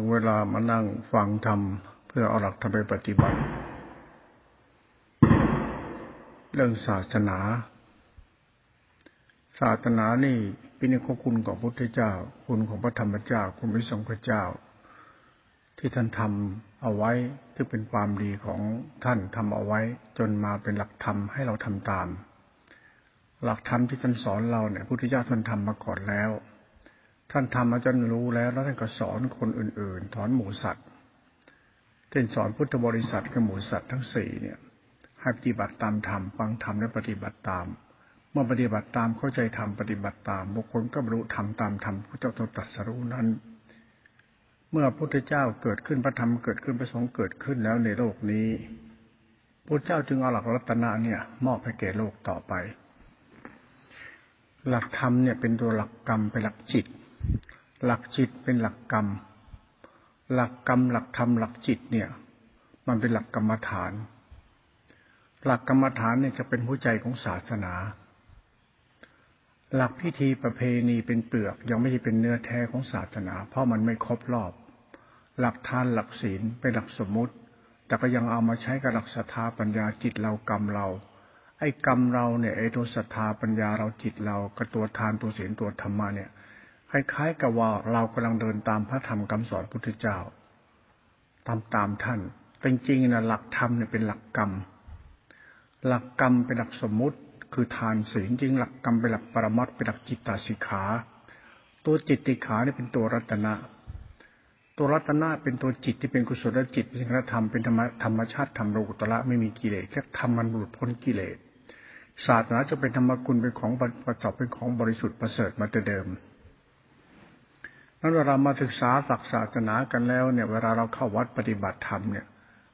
ถึงเวลามานั่งฟังธรรมเพื่อเอาหลักธรรมไปปฏิบัติ เรื่องศาสนา ศาสนานี่เป็นข้อคุณของพระพุทธเจ้า คุณของพระธรรมเจ้า คุณพระสงฆ์เจ้า ที่ท่านทำเอาไว้ที่เป็นความดีของท่านทำเอาไว้ จนมาเป็นหลักธรรมให้เราทำตาม หลักธรรมที่ท่านสอนเราเนี่ยพระพุทธเจ้าท่านทำมาก่อนแล้ว ท่านทำมาจนรู้แล้วแล้วท่านก็สอนคนอื่นๆถอนหมูสัตว์เช่นสอนพุทธบริษัทกับหมูสัตว์ทั้งสี่เนี่ยให้ปฏิบัติตามธรรมฟังธรรมและปฏิบัติตาม เมื่อปฏิบัติตามเข้าใจธรรมปฏิบัติตามบุคคลก็บรรลุธรรมตามธรรมพระเจ้าตรัสรู้นั้น เมื่อพระพุทธเจ้าเกิดขึ้นพระธรรมเกิดขึ้นพระสงฆ์เกิดขึ้นแล้วในโลกนี้พระเจ้าจึงเอาหลักรัตนะเนี่ยมอบให้แก่โลกต่อไป หลักธรรมเนี่ยเป็นตัวหลักกรรมเป็นหลักจิต หลักจิตเป็นหลักกรรม หลักกรรมหลักธรรมหลักจิตเนี่ย มันเป็นหลักกรรมฐาน หลักกรรมฐานเนี่ยจะเป็นหัวใจของศาสนา หลักพิธีประเพณีเป็นเปลือก ยังไม่ใช่เป็นเนื้อแท้ของศาสนา เพราะมันไม่ครบรอบ หลักทานหลักศีลเป็นหลักสมมุติ แต่ก็ยังเอามาใช้กับหลักศรัทธาปัญญาจิตเรากรรมเราไอ้กรรมเราเนี่ยไอ้ตัวศรัทธาปัญญาเราจิตเรากับตัวทานตัวศีลตัวธรรมะเนี่ย คล้ายๆกับว่าเรากำลังเดินตามพระธรรมคำสอนพุทธเจ้า ตามตามท่านเป็นจริงนะหลักธรรมเนี่ยเป็นหลักกรรม หลักกรรมเป็นหลักสมมุติ คือทานศีลจริงหลักกรรมเป็นหลักปรมัตเป็นหลักจิตตสิกขา ตัวจิตติขาเนี่ยเป็นตัวรัตนะ ตัวรัตนะเป็นตัวจิตที่เป็นกุศลจิตเป็นธรรมธรรมเป็นธรรมธรรมชาติธรรมโลกุตระไม่มีกิเลสแค่ทำมันหลุดพ้นกิเลสศาสนาจะเป็นธรรมกุลเป็นของประจบเป็นของบริสุทธิ์ประเสริฐมาแต่เดิม นั้นเวลามาศึกษาศักศาสนากันแล้วเนี่ย เวลาเราเข้าวัดปฏิบัติธรรมเนี่ย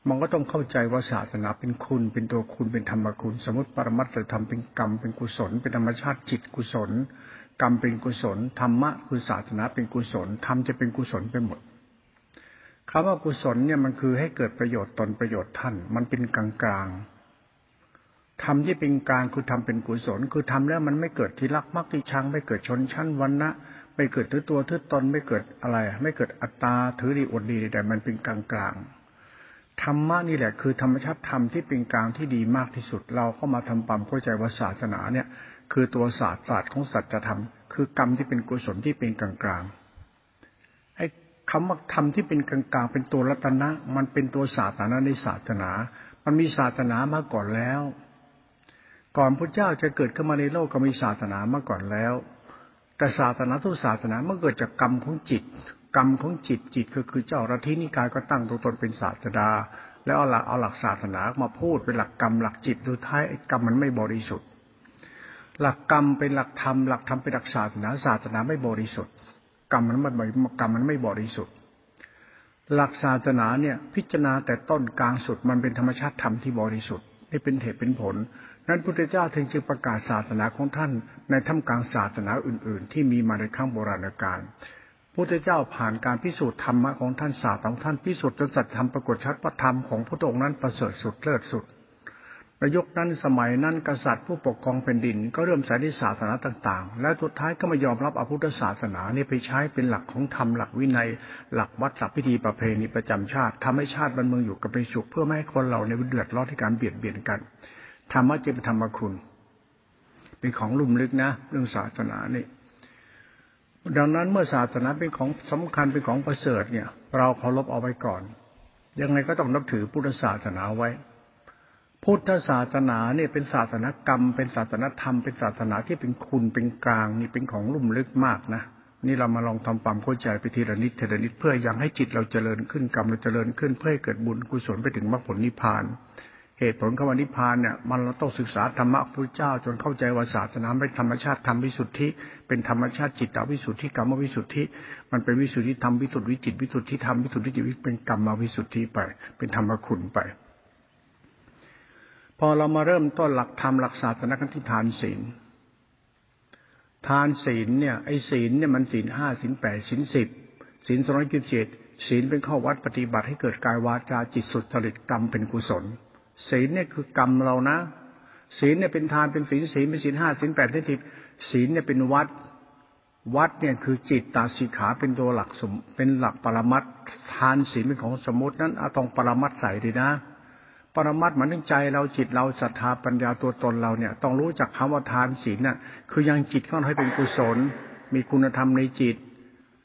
มันก็ต้องเข้าใจว่าศาสนาเป็นคุณ เป็นตัวคุณเป็นธรรมคุณ สมมติปรมัตถธรรมเป็นกรรมเป็นกุศล เป็นธรรมชาติจิตกุศล กรรมเป็นกุศลธรรมะคือศาสนาเป็นกุศลธรรมจะเป็นกุศลไปหมดคำว่ากุศลเนี่ยมันคือให้เกิดประโยชน์ตนประโยชน์ท่าน มันเป็นกลางกลางทำที่เป็นกลางคือทำเป็นกุศล คือทำแล้วมันไม่เกิดที่รักมักที่ชังไม่เกิดชนชั้นวันนะ ไม่เกิดถือตัวถือตนไม่เกิดอะไร ไม่เกิดอัตตาถือดีอดดีแต่มันเป็นกลางกลางธรรมะนี่แหละคือธรรมชาติธรรมที่เป็นกลางที่ดีมากที่สุด เราเข้ามาทำความเข้าใจว่าศาสนาเนี่ย คือตัวศาสตร์ศาสตร์ของสัจธรรมคือกรรมที่เป็นกุศลที่เป็นกลางกลางไอ้คำว่าธรรมที่เป็นกลางกลางเป็นตัวรัตนะ มันเป็นตัวศาสนาในศาสนา มันมีศาสนามาก่อนแล้ว ก่อนพระเจ้าจะเกิดขึ้นมาในโลกก็มีศาสนามาก่อนแล้ว แต่ศาสนาทุกศาสนาเมื่อเกิดจากกรรมของจิต กรรมของจิตจิตก็คือเจ้ารัทีนิกายก็ตั้งตัวตนเป็นศาสดา แล้วเอาหลักเอาหลักศาสนามาพูดเป็นหลักกรรมหลักจิตสุดท้ายกรรมมันไม่บริสุทธิ์ หลักกรรมเป็นหลักธรรมหลักธรรมเป็นหลักศาสนาศาสนาไม่บริสุทธิ์ กรรมมันไมันกรรมมันไม่บริสุทธิ์ หลักศาสนาเนี่ยพิจารณาแต่ต้นกลางสุดมันเป็นธรรมชาติธรรมที่บริสุทธิ์นี่เป็นเหตุเป็นผล นั้นพุทธเจ้าถึงจึงประกาศศาสนาของท่านในท่ามกลางศาสนาอื่น ๆ ที่มีมาในข้างโบราณกาลพุทธเจ้าผ่านการพิสูจน์ธรรมะของท่านศาสตร์ของท่านพิสูจน์จนสัจธรรมปรากฏชัดว่าธรรมของพระองค์นั้นประเสริฐสุดเลิศสุดในยุคนั้นสมัยนั้นกษัตริย์ผู้ปกครองแผ่นดิน ก็เริ่มใส่ในศาสนาต่างๆ และสุดท้ายก็ม่ยอมรับอพุทธศาสนานี่ไปใช้เป็นหลักของธรรมหลักวินัย หลักวัดหลักพิธีประเพณีประจำชาติทำให้ชาติบ้านเมืองอยู่กับไปสุขเพื่อไม่ให้คนเราในเดือดร้อนที่การเบียดเบียนกัน ธรรมะจะเป็นธรรมคุณ เป็นของลุ่มลึกนะ เรื่องศาสนานี่ดังนั้นเมื่อศาสนาเป็นของสำคัญเป็นของประเสริฐเนี่ย เราเคารพเอาไว้ก่อน ยังไงก็ต้องนับถือพุทธศาสนาไว้ พุทธศาสนาเนี่ยเป็นศาสนากรรม เป็นศาสนธรรม เป็นศาสนาที่เป็นคุณเป็นกลางนี่เป็นของลุ่มลึกมากนะนี่เรามาลองทำความเข้าใจไปทีละนิดทีละนิดเพื่อยังให้จิตเราเจริญขึ้นกรรมเราเจริญขึ้นเพื่อให้เกิดบุญกุศลไปถึงมรรคผลนิพพาน เหตุผลคำว่านิพพานเนี่ยมันเราต้องศึกษาธรรมะพระเจ้า จนเข้าใจว่าศาสนาเป็นธรรมชาติธรรมวิสุทธิ เป็นธรรมชาติจิตตวิสุทธิกรรมวิสุทธิ มันเป็นวิสุทธิธรรมวิสุทธิจิตวิสุทธิธรรมวิสุทธิจิตเป็นกรรมวิสุทธิไป เป็นธรรมคุณไป พอเรามาเริ่มต้นหลักธรรมหลักศาสนากันที่ทานศีลทานศีลเนี่ยไอ้ศีลเนี่ยมันศีลห้าศีลแปดศีลสิบศีลสองร้อยเจ็ดศีลเป็นข้อวัดปฏิบัติให้เกิดกายวาจาจิตสุดจริตกรรมเป็นกุศล ศีลเนี่ยคือกรรมเรานะ ศีลเนี่ยเป็นทานเป็นศีลศีลเป็นศีลห้าศีลแปดศีลสิบศีลเนี่ยเป็นวัด วัดเนี่ยคือจิตตาสิขาเป็นตัวหลักสมเป็นหลักปรมัตทานศีลเป็นของสมมตินั้นเอาตรงปรมัตใส่ดีนะ ปรมัตหมายถึงใจเราจิตเราศรัทธาปัญญาตัวตนเราเนี่ย ต้องรู้จักคำว่าทานศีลน่ะคือยังจิตเข้าให้เป็นกุศล มีคุณธรรมในจิต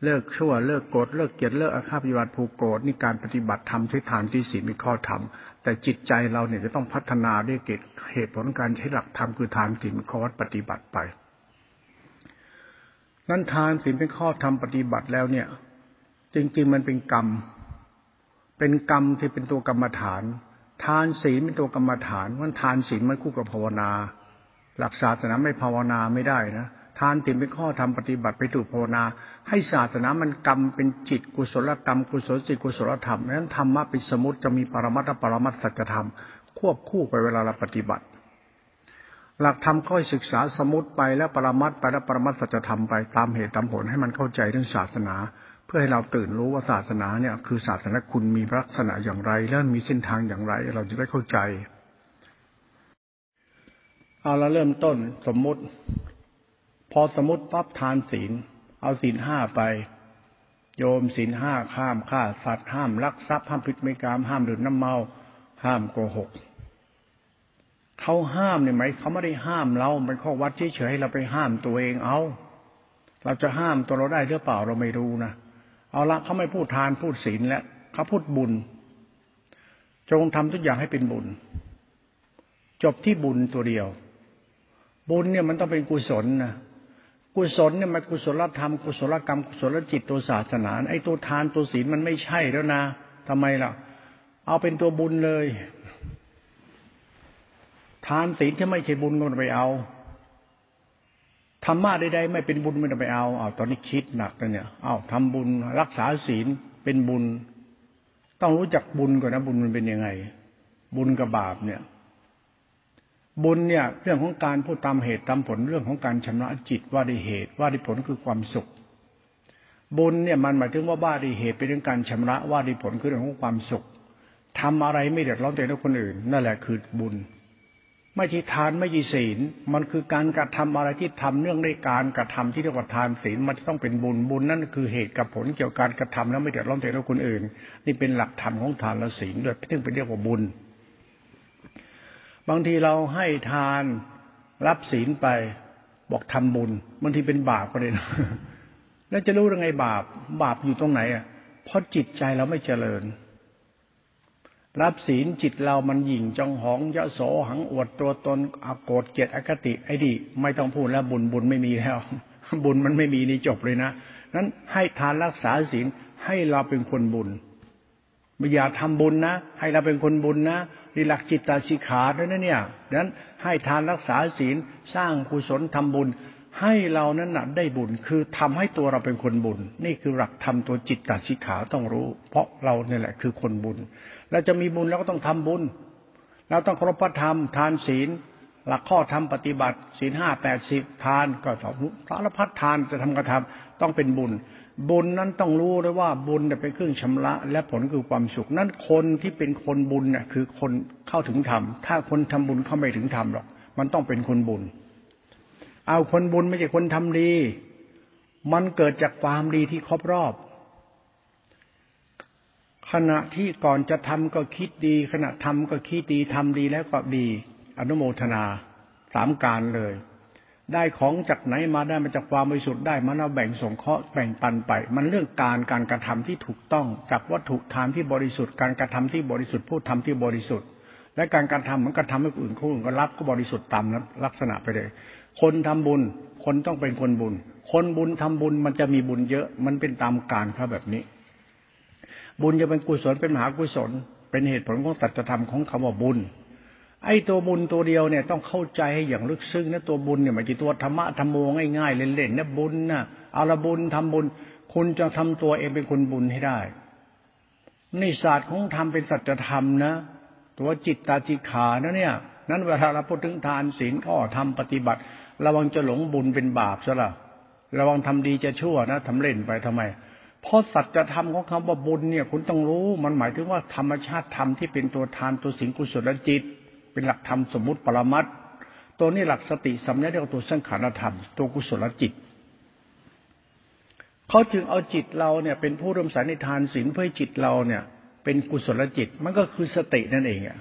เลิกชั่วเลิกโกรธเลิกเกลียดเลิกอาฆาตปฏิบัติผูกโกรธนี่การปฏิบัติธรรมที่ทานที่ศีลมีข้อธรรม แต่จิตใจเราเนี่ยจะต้องพัฒนาด้วยเกิดเหตุผลการใช้หลักธรรมคือทานศีลข้อวัดปฏิบัติไป นั้นทานศีลเป็นข้อธรรมปฏิบัติแล้วเนี่ย จริง ๆ มันเป็นกรรม เป็นกรรมที่เป็นตัวกรรมฐาน ทานศีลเป็นตัวกรรมฐานมันทานศีลมันคู่กับภาวนา หลักศาสนาไม่ภาวนาไม่ได้นะทานศีลเป็นข้อธรรมปฏิบัติไปถูกภาวนา ให้ศาสนามันกรรมเป็นจิตกุศลกรรม กุศลจิตกุศลธรรมนั้นธรรมะเป็นสมุติจะมีปรมัตถปรมัตสัจธรรม ควบคู่ไปเวลาเราปฏิบัติ หลักธรรมค่อยศึกษาสมุติไปแล้วปรมัตไปแล้วปรมัตสัจธรรมไปตามเหตุตามผลให้มันเข้าใจเรื่องศาสนา เพื่อให้เราตื่นรู้ว่าศาสนาเนี่ยคือศาสนาคุณมีลักษณะอย่างไร และมีเส้นทางอย่างไร เราจะได้เข้าใจเอาละเริ่มต้นสมมุติ พอสมมติปั๊บทานศีล เอาศีลห้าไป โยมศีลห้าข้ามฆ่าสัตว์ห้ามลักทรัพย์ห้ามพิษไม่กามห้ามดื่มน้ำเมา ห้ามโกหกเขาห้ามเนี่ยไหมเขาไม่ได้ห้ามเราเป็นข้อวัดเฉยๆเราไปห้ามตัวเองเอา เราจะห้ามตัวเราได้หรือเปล่าเราไม่รู้นะเอาละเขาไม่พูดทานพูดศีลแล้วเขาพูดบุญ จงทำทุกอย่างให้เป็นบุญ จบที่บุญตัวเดียว บุญเนี่ยมันต้องเป็นกุศลนะ กุศลเนี่ยมันกุศลธรรมกุศลกรรมกุศลจิตตัวศาสนาไอ้ตัวทานตัวศีลมันไม่ใช่แล้วนะทำไมล่ะ เอาเป็นตัวบุญเลย ทานศีลที่ไม่ใช่บุญก็ไม่ไปเอาธรรมะใดๆไม่เป็นบุญไม่ต้องไปเอาเอาตอนนี้คิดหนักเลยเนี่ยเอาทำบุญรักษาศีลเป็นบุญ ต้องรู้จักบุญก่อนนะบุญมันเป็นยังไง บุญกับบาปเนี่ย บุญเนี่ยเรื่องของการพูดตามเหตุตามผลเรื่องของการชำระจิตว่าได้เหตุว่าได้ผลคือความสุข บุญเนี่ยมันหมายถึงว่าว่าได้เหตุเป็นเรื่องการชำระว่าได้ผลคือเรื่องของความสุขทำอะไรไม่เดือดร้อนใจคนอื่น นั่นแหละคือบุญ ไม่ใช่ทานไม่ใช่ศีล มันคือการกระทำอะไรที่ทำเนื่องด้วยการกระทำที่เรียกว่าทานศีลมันจะต้องเป็นบุญบุญนั่นคือเหตุกับผลเกี่ยวกับการกระทำแล้วไม่เดือดร้อนใจคนอื่น นี่เป็นหลักธรรมของทานและศีลด้วยซึ่งเป็นเรียกว่าบุญ บางทีเราให้ทานรับศีลไป บอกทำบุญบางทีเป็นบาปก็เลยนะแล้วจะรู้ยังไงบาป บาปอยู่ตรงไหนอะเพราะจิตใจเราไม่เจริญ รับศีลจิตเรามันหยิ่งจองหองยะโสหังอวดตัวตนอโกรธเกียรติอคติไอ้ดิไม่ต้องพูดแล้วบุญบุญไม่มีแล้ว บุญมันไม่มีนี่จบเลยนะนั้นให้ทานรักษาศีลให้เราเป็นคนบุญไม่อย่าทำบุญนะ ให้เราเป็นคนบุญนะ นี่หลักจิตตาชิขาด้วยนะเนี่ยนั้นให้ทานรักษาศีลสร้างกุศลทำบุญ ให้เรานั้นนะได้บุญคือทำให้ตัวเราเป็นคนบุญ นี่คือหลักทำตัวจิตตาชิขาต้องรู้ เพราะเราเนี่ยแหละคือคนบุญ เราจะมีบุญเราก็ต้องทำบุญ เราต้องเคารพพระธรรม ทานศีล หลักข้อธรรมปฏิบัติศีลห้าแปดสิบทานก็สองสารพัดทานจะทำกระทำต้องเป็นบุญ บุญนั้นต้องรู้เลยว่าบุญเป็นเครื่องชำระ และผลคือความสุข นั้นคนที่เป็นคนบุญเนี่ยคือคนเข้าถึงธรรม ถ้าคนทำบุญเข้าไม่ถึงธรรมหรอก มันต้องเป็นคนบุญ เอาคนบุญไม่ใช่คนทำดี มันเกิดจากความดีที่ครอบรอบ ขณะที่ก่อนจะทำก็คิดดี ขณะทำก็คิดดีทำดีแล้วก็ดี อนุโมทนาสามการเลย ได้ของจากไหนมาได้มาจากความบริสุทธิ์ได้มาเอาแบ่งส่งเคราะห์แบ่งปันไป มันเรื่องการการกระทำที่ถูกต้องจากวัตถุทานที่บริสุทธิ์การกระทำที่บริสุทธิ์ผู้ทำที่บริสุทธิ์ และการการทำมันกระทำให้อื่นคนอื่นก็รับก็บริสุทธิ์ตามลักษณะไปเลย คนทำบุญคนต้องเป็นคนบุญ คนบุญทำบุญมันจะมีบุญเยอะมันเป็นตามการครับแบบนี้ บุญจะเป็นกุศลเป็นมหากุศล เป็นเหตุผลของสัจธรรมของคำว่าบุญ ไอ้ตัวบุญตัวเดียวเนี่ยต้องเข้าใจให้อย่างลึกซึ้งนะตัวบุญเนี่ยมันกี่ตัวธรรมะธรรมโมง่ายๆเล่นๆนะบุญนะเอาละบุญทำบุญ คุณจะทำตัวเองเป็นคนบุญให้ได้ในศาสตร์ของธรรมเป็นสัจธรรมนะ ตัวจิตตาจิขานะเนี่ย นั้นเวลาเราพูดถึงทานศีลข้อทำปฏิบัติ ระวังจะหลงบุญเป็นบาปซะละระวังทำดีจะชั่วนะทำเล่นไปทำไม เพราะสัจธรรมของคำว่าบุญเนี่ย คุณต้องรู้มันหมายถึงว่าธรรมชาติธรรมที่เป็นตัวทานตัวสิงกุศลจิต เป็นหลักธรรมสมมุติปรมัตตัวนี้หลักสติสัมยาเรียกตัวสังขารธรรม ตัวกุศลจิตเขาจึงเอาจิตเราเนี่ย เป็นผู้ร่วมสายในทานศีลเพื่อจิตเราเนี่ย เป็นกุศลจิตมันก็คือสตินั่นเองอะ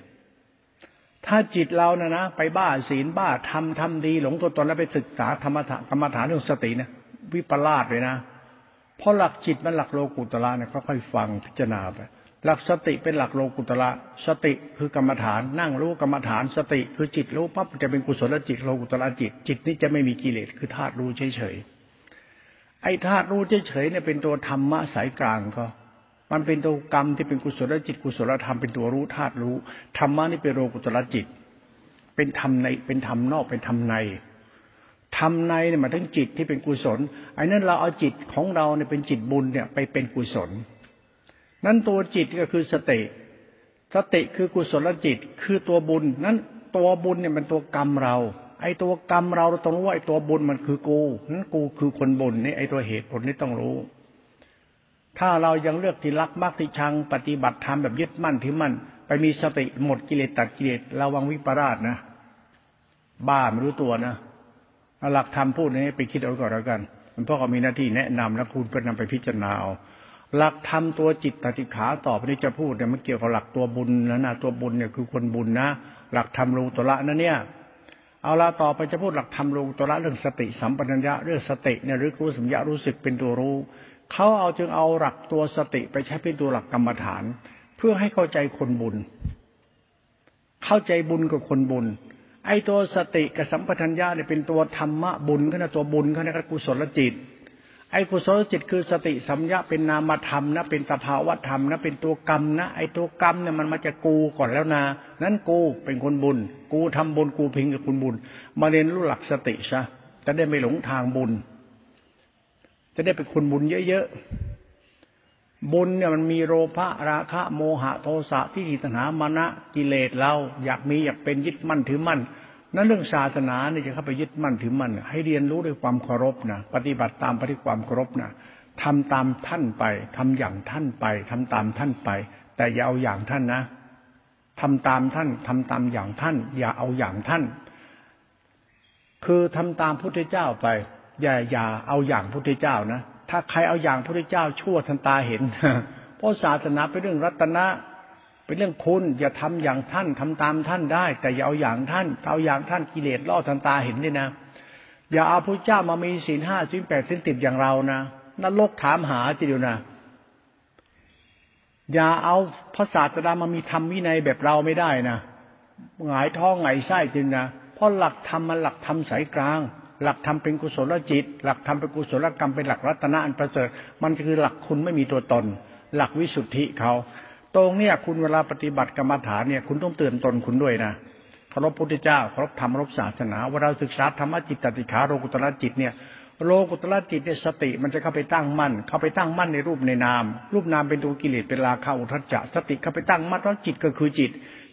ถ้าจิตเรานะนะไปบ้าศีลบ้าทำทำดี หลงตัวตนแล้วไปศึกษาธรรมะกรรมฐานเรื่องสตินี่ยวิปลาสเลยนะเพราะหลักจิตมันหลักโลกุตละเนี่ยค่อยๆฟังพิจารณาไป หลักสติเป็นหลักโลกุตละสติคือกรรมฐาน นั่งรู้กรรมฐานสติ คือจิตรู้ปั๊บจะเป็นกุศลจิตโลกุตละจิต จิตนี้จะไม่มีกิเลสคือธาตุรู้เฉยๆไอ้ธาตุรู้เฉยๆเนี่ยเป็นตัวธรรมะสายกลางก็ มันเป็นตัวกรรมที่เป็นกุศลจิตกุศลธรรมเป็นตัวรู้ธาตุรู้ธรรมะนี่เป็นโลกุตละจิต เป็นธรรมในเป็นธรรมนอกเป็นธรรมในทำในเนี่ยมาถึงจิตที่เป็นกุศลไอ้นั้นเราเอาจิตของเราเนี่ยเป็นจิตบุญเนี่ยไปเป็นกุศล นั้นตัวจิตก็คือสติ สติคือกุศลจิต คือตัวบุญ นั้นตัวบุญเนี่ยมันตัวกรรมเรา ไอ้ตัวกรรมเราเราต้องรู้ว่าไอ้ตัวบุญมันคือกู นั้นกูคือคนบุญนี่ไอ้ตัวเหตุผลนี่ต้องรู้ ถ้าเรายังเลือกที่รักมากที่ชัง ปฏิบัติธรรมแบบยึดมั่นถือมั่น ไปมีสติหมดกิเลสตัดกิเลสระวังวิปราชนะ บ้าไม่รู้ตัวนะหลักธรรมพูดนี้ไปคิดเอาก่อนแล้วกันมันพ่อก็มีหน้าที่แนะนำแล้วคุณก็นำไปพิจารณาเอา หลักธรรมตัวจิตตติขาต่อไปนี้จะพูดเนี่ยมันเกี่ยวกับหลักตัวบุญนะนะตัวบุญเนี่ยคือคนบุญนะหลักธรรมรูตระนะเนี่ย เอาละต่อไปจะพูดหลักธรรมรูตระเรื่องสติสัมปชัญญะเรื่องสติเนี่ยหรือรู้สัมยารู้สึกเป็นตัวรู้เขาเอาจึงเอาหลักตัวสติไปใช้เป็นตัวหลักกรรมฐาน เพื่อให้เข้าใจคนบุญ เข้าใจบุญกับคนบุญ ไอ้ตัวสติกับสัมปชัญญะเนี่ยเป็นตัวธรรมะบุญก็นะตัวบุญก็นะกุศลจิต ไอ้กุศลจิตคือสติสัมยาเป็นนามธรรมนะ เป็นสภาวะธรรมนะเป็นตัวกรรมนะไอ้ตัวกรรมเนี่ยมันมาจากกูก่อนแล้วนะนั้นกูเป็นคนบุญ กูทำบุญกูพิงกับคุณบุญ มาเรียนรู้หลักสติซะจะได้ไม่หลงทางบุญ จะได้เป็นคนบุญเยอะๆบุญเนี่ยมันมีโลภะราคะ โมหะโทสะที่อิตัณหามานะกิเลสเราอยากมีอยากเป็นยึดมั่นถือมั่น นั้นเรื่องศาสนาเนี่ยจะเข้าไปยึดมั่นถือมั่นให้เรียนรู้ด้วยความเคารพนะปฏิบัติตามปฏิความเคารพนะทำตามท่านไปทำอย่างท่านไปทำตามท่านไป แต่อย่าเอาอย่างท่านนะทำตามท่านทำตามอย่างท่าน อย่าเอาอย่างท่าน คือทำตามพุทธเจ้าไป อย่าอย่าเอาอย่างพุทธเจ้านะถ้าใครเอาอย่างพุทธเจ้าชั่วทันตาเห็น เพราะศาสนาเป็นเรื่องรัตนะ เป็นเรื่องคุณอย่าทำอย่างท่านทำตามท่านได้ แต่อย่าเอาอย่างท่านเอาอย่างท่านกิเลสล่อทันตาเห็นด้วยนะ อย่าเอาพระเจ้ามามีศีลห้าศีลแปดศีลติดอย่างเรานะนรกถามหาจีเดียวนะอย่าเอาพระศาสดามามีธรรมวินัยแบบเราไม่ได้นะหงายท้องหงายไส้จริงนะเพราะหลักธรรมมันหลักธรรมสายกลาง หลักธรรมเป็นกุศลจิต หลักธรรมเป็นกุศลกรรมเป็นหลักรัตนะอันประเสริฐมันคือหลักคุณไม่มีตัวตน หลักวิสุทธิเขา ตรงเนี่ย คุณเวลาปฏิบัติกรรมฐานเนี่ย คุณต้องเตือนตนคุณด้วยนะเคารพพุทธเจ้าเคารพธรรมเคารพศาสนาเวลาศึกษาธรรมจิตติขาโลกุตระจิตเนี่ยโลกุตระจิตเนี่ยสติมันจะเข้าไปตั้งมั่น เข้าไปตั้งมั่นในรูปในนาม รูปนามเป็นตัวกิเลสเป็นราคะอุทจจะ สติเข้าไปตั้งมั่นเพราะจิตก็คือจิต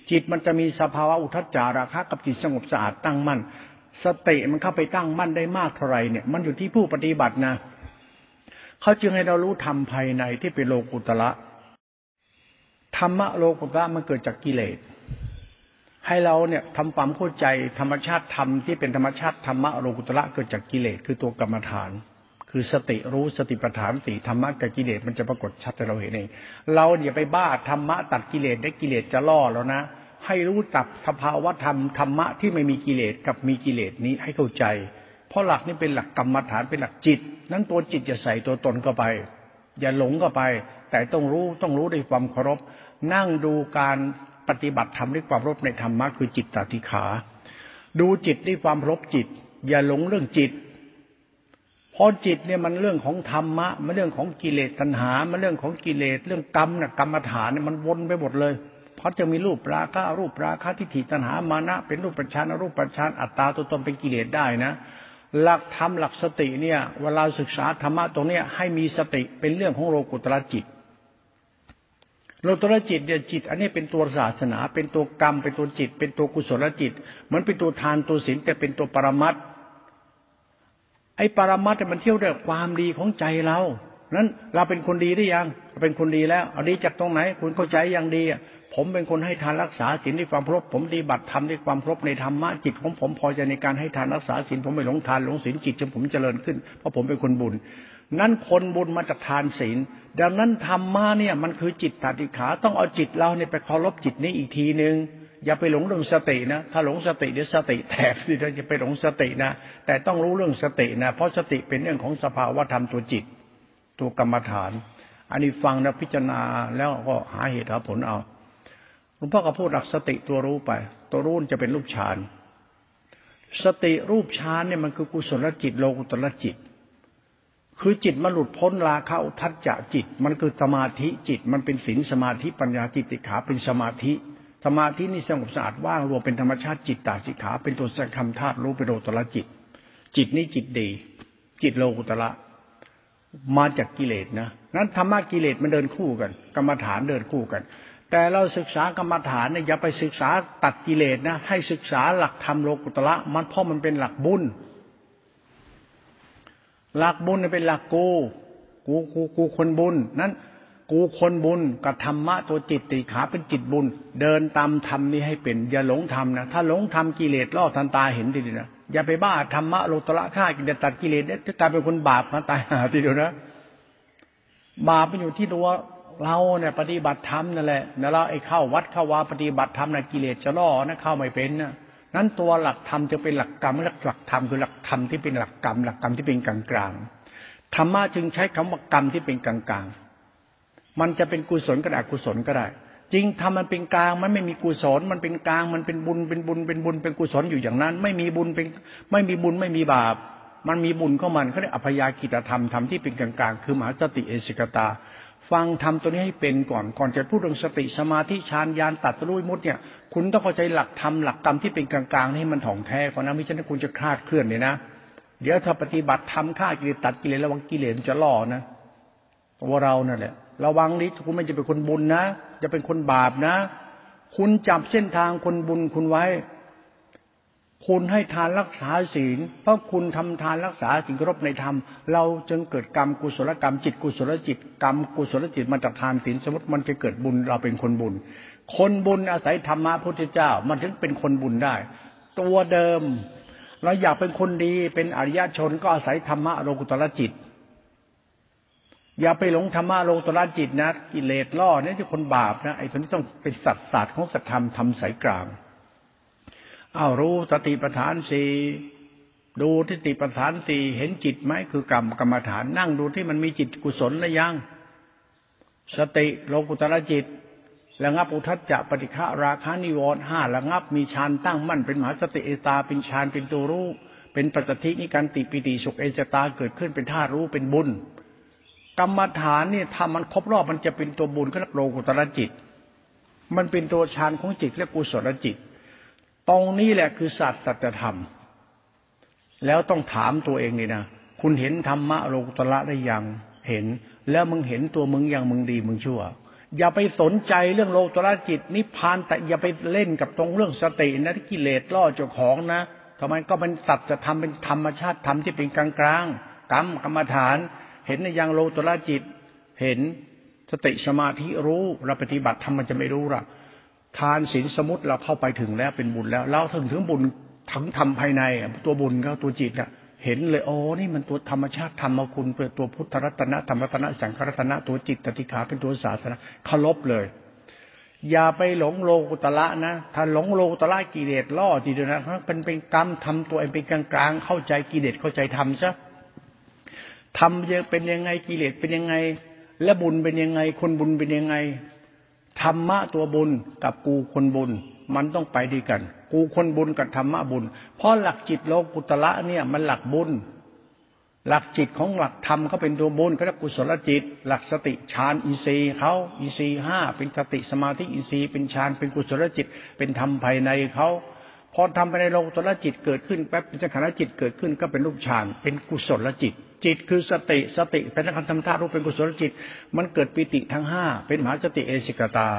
จิตมันจะมีสภาวะอุทจจาราคะกับจิตสงบสะอาดตั้งมั่น สติมันเข้าไปตั้งมั่นได้มากเท่าไรเนี่ย มันอยู่ที่ผู้ปฏิบัตินะเขาจึงให้เรารู้ธรรมภายในที่เป็นโลกุตระ ธรรมะโลกุตระมันเกิดจากกิเลส ให้เราเนี่ยทำความเข้าใจธรรมชาติธรรมที่เป็นธรรมชาติธรรมะโลกุตระเกิดจากกิเลสคือตัวกรรมฐาน คือสติรู้สติปัฏฐานสีธรรมะกับกิเลสมันจะปรากฏชัดให้เราเห็นเองเราอย่าไปบ้าธรรมะตัดกิเลสได้กิเลสจะล่อแล้วนะ ให้รู้จักสภาวะธรรมธรรมะที่ไม่มีกิเลสกับมีกิเลสนี้ให้เข้าใจ เพราะหลักนี้เป็นหลักกรรมฐานเป็นหลักจิต นั้นตัวจิตจะใส่ตัวตนเข้าไป อย่าหลงเข้าไป แต่ต้องรู้ต้องรู้ด้วยความเคารพ นั่งดูการปฏิบัติธรรมด้วยความรบในธรรมะคือจิตตติขา ดูจิตด้วยความรบจิต อย่าหลงเรื่องจิตเพราะจิตเนี่ยมันเรื่องของธรรมะ มันเรื่องของกิเลสตัณหา มันเรื่องของกิเลสเรื่องกรรมนะกรรมฐานเนี่ยมันวนไปหมดเลย เพราะจะมีรูปราคะรูปราคะทิฏฐิตัณหามานะ เป็นรูปปัญชานรูปปัญชานอัตตาตัวตนเป็นกิเลสได้นะ หลักธรรมหลักสติเนี่ย เวลาศึกษาธรรมะตรงเนี้ยให้มีสติเป็นเรื่องของโลกุตระจิต โลตระจิตเนี่ยจิต อันนี้เป็นตัวศาสนา เป็นตัวกรรม เป็นตัวจิต เป็นตัวกุศลจิต เหมือนเป็นตัวทานตัวศีลแต่เป็นตัวปรมัตไอ้ปรมัตมันเที่ยวด้วยความดีของใจเรานั้นเราเป็นคนดีได้ยังเป็นคนดีแล้วเอาดีจากตรงไหน คุณเข้าใจอย่างดีผมเป็นคนให้ทานรักษาศีลด้วยความครบผมดีบัตรทำด้วยความครบในธรรมะจิตของผมพอใจในการให้ทานรักษาศีลผมไม่หลงทานหลงศีลจิตจนผมเจริญขึ้นเพราะผมเป็นคนบุญ นั้นคนบุญมาจากทานศีล ดังนั้นธรรมะเนี่ยมันคือจิตตติขาต้องเอาจิตเราเนี่ยไปเคารพจิตนี้อีกทีหนึ่งอย่าไปหลงเรื่องสตินะ ถ้าหลงสติเดี๋ยวสติแตกสิเราจะไปหลงสตินะ แต่ต้องรู้เรื่องสตินะ เพราะสติเป็นเรื่องของสภาวะธรรมตัวจิต ตัวกรรมฐาน อันนี้ฟังนะพิจารณาแล้วก็หาเหตุหาผลเอาหลวงพ่อก็พูดหลักสติตัวรู้ไป ตัวรู้จะเป็นรูปฌาน สติรูปฌานเนี่ยมันคือกุศลจิตโลกุตลจิต คือจิตมันหลุดพ้นราคะอุทัจจะจิต มันคือสมาธิจิต มันเป็นศีลสมาธิปัญญาจิตติขาเป็นสมาธิ สมาธินี่สงบสะอาดว่างรวมเป็นธรรมชาติจิตตาสิขา เป็นตัวสังคำธาตุรู้เป็นโลตระจิต จิตนี้จิตดี จิตโลกุตระมาจากกิเลสนะนั้นธรรมะกิเลสมันเดินคู่กัน กรรมฐานเดินคู่กัน แต่เราศึกษากรรมฐานเนี่ยอย่าไปศึกษาตัดกิเลสนะให้ศึกษาหลักธรรมโลกุตระมันเพราะมันเป็นหลักบุญ หลักบุญเป็นหลักกู กูกูกูคนบุญ นั้น กูคนบุญกับธรรมะตัวจิตติขาเป็นจิตบุญ เดินตามธรรมนี้ให้เป็น อย่าหลงธรรมนะถ้าหลงธรรมกิเลสล่อทันตาเห็นทีเดียวนะอย่าไปบ้าธรรมะโลตระฆ่ากิเลสตัดกิเลสเนี่ยจะกลายเป็นคนบาปมาตายหาทีเดียวนะบาปมันอยู่ที่ตัวเราเนี่ยปฏิบัติธรรมนั่นแหละนะเราไอ้เข้าวัดเข้าวาปฏิบัติธรรมนะกิเลสจะล่อนะเข้าไม่เป็นนะ นั้นตัวหลักธรรมจะเป็นหลักกรรมหลักหลักธรรมคือหลักธรรมที่เป็นหลักกรรม หลักกรรมที่เป็นกลางกลางธรรมะจึงใช้คำว่ากรรมที่เป็นกลางกลางมันจะเป็นกุศลก็ได้กุศลก็ได้ จริงทำมันเป็นกลางมันไม่มีกุศลมันเป็นกลางมันเป็นบุญเป็นบุญเป็นบุญเป็นกุศลอยู่อย่างนั้น ไม่มีบุญเป็นไม่มีบุญไม่มีบาป มันมีบุญเข้ามันเขาเรียกอภยากิตธรรมธรรมที่เป็นกลางกลางคือมหาสติเอสิกตาฟังทำตัวนี้ให้เป็นก่อนก่อนจะพูดเรื่องสติสมาธิฌานญาณตัดรุยมุดเนี่ย คุณต้องเข้าใจหลักธรรมหลักกรรมที่เป็นกลางกลางให้มันถ่องแท้ก่อนนะม่ใช่นั้นคุณจะคลาดเคลื่อนเลยนะเดี๋ยวถ้าปฏิบัติทำฆ่ากิเลสตัดกิเลสระวังกิเลสจะล่อนะตัวเรานั่นแหละระวังนิดคุณไม่จะเป็นคนบุญนะจะเป็นคนบาปนะ คุณจับเส้นทางคนบุญคุณไว้ คุณให้ทานรักษาศีล เพราะคุณทำทานรักษาสิ่งรบในธรรม เราจึงเกิดกรรมกุศลกรรมจิตกุศลจิตกรรมกุศลจิตมาจากทานศีลสมมติมันจะเกิดบุญเราเป็นคนบุญ คนบุญอาศัยธรรมะพุทธเจ้า มันถึงเป็นคนบุญได้ ตัวเดิม เราอยากเป็นคนดีเป็นอริยชนก็อาศัยธรรมะโลกุตละจิต อย่าไปหลงธรรมะโลกุตระจิตนะกิเลสล่อเนี่ยที่คนบาปนะไอ้ตัวนี้ต้องเป็นสัตว์ศาสตร์ของสัตธรรมทำสายกลางอ้าวรู้สติปัฏฐานสี่ดูที่ติปัฏฐานสี่เห็นจิตไหมคือกรรมกรรมฐานนั่งดูที่มันมีจิตกุศลหรือยัง สติโลกุตระจิต ระงับอุทธัจจะปฏิฆาราคานิวรณ์ห้าระงับมีฌานตั้งมั่นเป็นมหาสติเอกัคคตาเป็นฌานเป็นตัวรู้ เป็นปัจจินิการติปิติสุขเอกัคคตาเกิดขึ้นเป็นท่ารู้เป็นบุญ กรรมฐานนี่ถ้ามันครบรอบมันจะเป็นตัวบุญก็เรียกโลกุตตระจิต มันเป็นตัวฌานของจิตและกุศลจิต ตรงนี้แหละคือศาสตร์สัจธรรม แล้วต้องถามตัวเองนี่นะคุณเห็นธรรมะโลกุตตระได้ยังเห็น แล้วมึงเห็นตัวมึงอยังมึงดีมึงชั่ว อย่าไปสนใจเรื่องโลกตระจิตนิพพานแต่อย่าไปเล่นกับตรงเรื่องสตินะที่กิเลสล่อเจ้าของนะทำไมก็เป็นสัจจะทำเป็นธรรมชาติธรรมที่เป็นกลางกลางกรรมกรรมฐาน เห็นในยังโลตระจิต เห็นสติสมาธิรู้เราปฏิบัติทำมันจะไม่รู้ละทานศีลสมุติเราเข้าไปถึงแล้วเป็นบุญแล้ว เราถึงถึงบุญทั้งทำภายในตัวบุญก็ตัวจิตอะ เห็นเลยโอ้นี่มันตัวธรรมชาติธรรมคุณเป็นตัวพุทธรัตนะธรรมรัตนะสังฆรัตนะตัวจิตตติขาเป็นตัวศาสนาเคารพเลย อย่าไปหลงโลกุตละนะ ถ้าหลงโลกุตละกิเลสล่อทีเดียวนะเป็นเป็นกรรมทำตัวเองเป็นกลางๆเข้าใจกิเลสเข้าใจธรรมซะทำจะเป็นยังไงกิเลสเป็นยังไง และบุญเป็นยังไง คนบุญเป็นยังไงธรรมะตัวบุญกับกูคนบุญมันต้องไปดีกัน กูคนบุญกับธรรมะบุญ เพราะหลักจิตโลกุตละเนี่ยมันหลักบุญ หลักจิตของหลักธรรมเขาเป็นตัวบุญเขาเรียกกุศลจิต หลักสติฌานอินทรีย์เขาอินทรีย์ห้าเป็นสติสมาธิอินทรีย์เป็นฌานเป็นกุศลจิต เป็นธรรมภายในเขาพอทำไปในโลกุตละจิตเกิดขึ้นแป๊บเป็นสังขารจิตเกิดขึ้นก็เป็นรูปฌานเป็นกุศลจิต จิตคือสติสติเป็นนักธรรมธาตุรู้เป็นกุศลจิต มันเกิดปิติทั้งห้าเป็นมหาสติเอสิกตา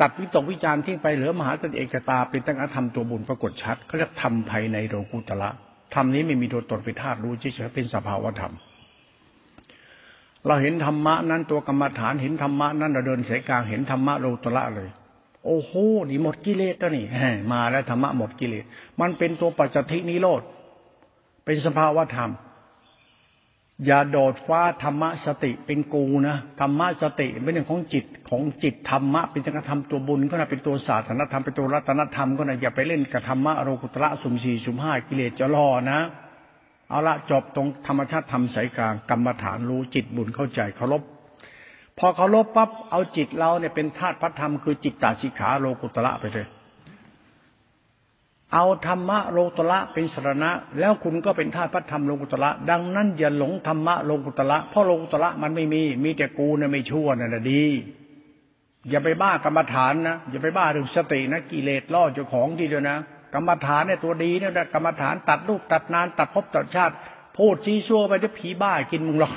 ตัดวิตกวิจารณ์ทิ้งไปเหลือมหาสติเอกตา เป็นตั้งอธรรมตัวบุญปรากฏชัดเขาเรียกธรรมภายในโลกุตละธรรมนี้ไม่มีตัวตนเป็นธาตุรู้เฉยๆเป็นสภาวธรรม เราเห็นธรรมะนั้นตัวกรรมฐานเห็นธรรมะนั้นเราเดินสายกลางเห็นธรรมะโลตละเลย โอ้โหนี่หมดกิเลสแล้วนี่มาแล้วธรรมะหมดกิเลสมันเป็นตัวปัจจทินิโรธเป็นสภาวธรรมอย่าโดดฟ้าธรรมะสติเป็นกูนะธรรมะสติเป็นเรื่องของจิต ของจิตธรรมะ เป็นการทำตัวบุญก็นะเป็นตัวศาสนธรรมเป็นตัวรัตนธรรมก็นะอย่าไปเล่นกับธรรมะโรกุตระสุมสี่สุมห้ากิเลสจะล่อนะ เอาละจบตรงธรรมชาติธรรมสายกลางกรรมฐานรู้จิตบุญเข้าใจเคารพพอเคารพปั๊บเอาจิตเราเนี่ยเป็นธาตุพระธรรมคือจิตตาสิขาโลกุตระไปเลยเอาธรรมะโลกุตระเป็นสรณะ แล้วคุณก็เป็นธาตุพระธรรมโลกุตระ ดังนั้นอย่าหลงธรรมะโลกุตระเพราะโลกุตระมันไม่มีมีแต่กูเนี่ยไม่ชั่วนั่นแหละดี อย่าไปบ้ากรรมฐานนะอย่าไปบ้าเรื่องสตินะกิเลสล่อเจ้าของทีเดียวนะกรรมฐานเนี่ยตัวดีเนี่ยกรรมฐานตัดลูกตัดนานตัดภพตัดชาติพูดชี้ชั่วไปที่ผีบ้ากินมึงหรอก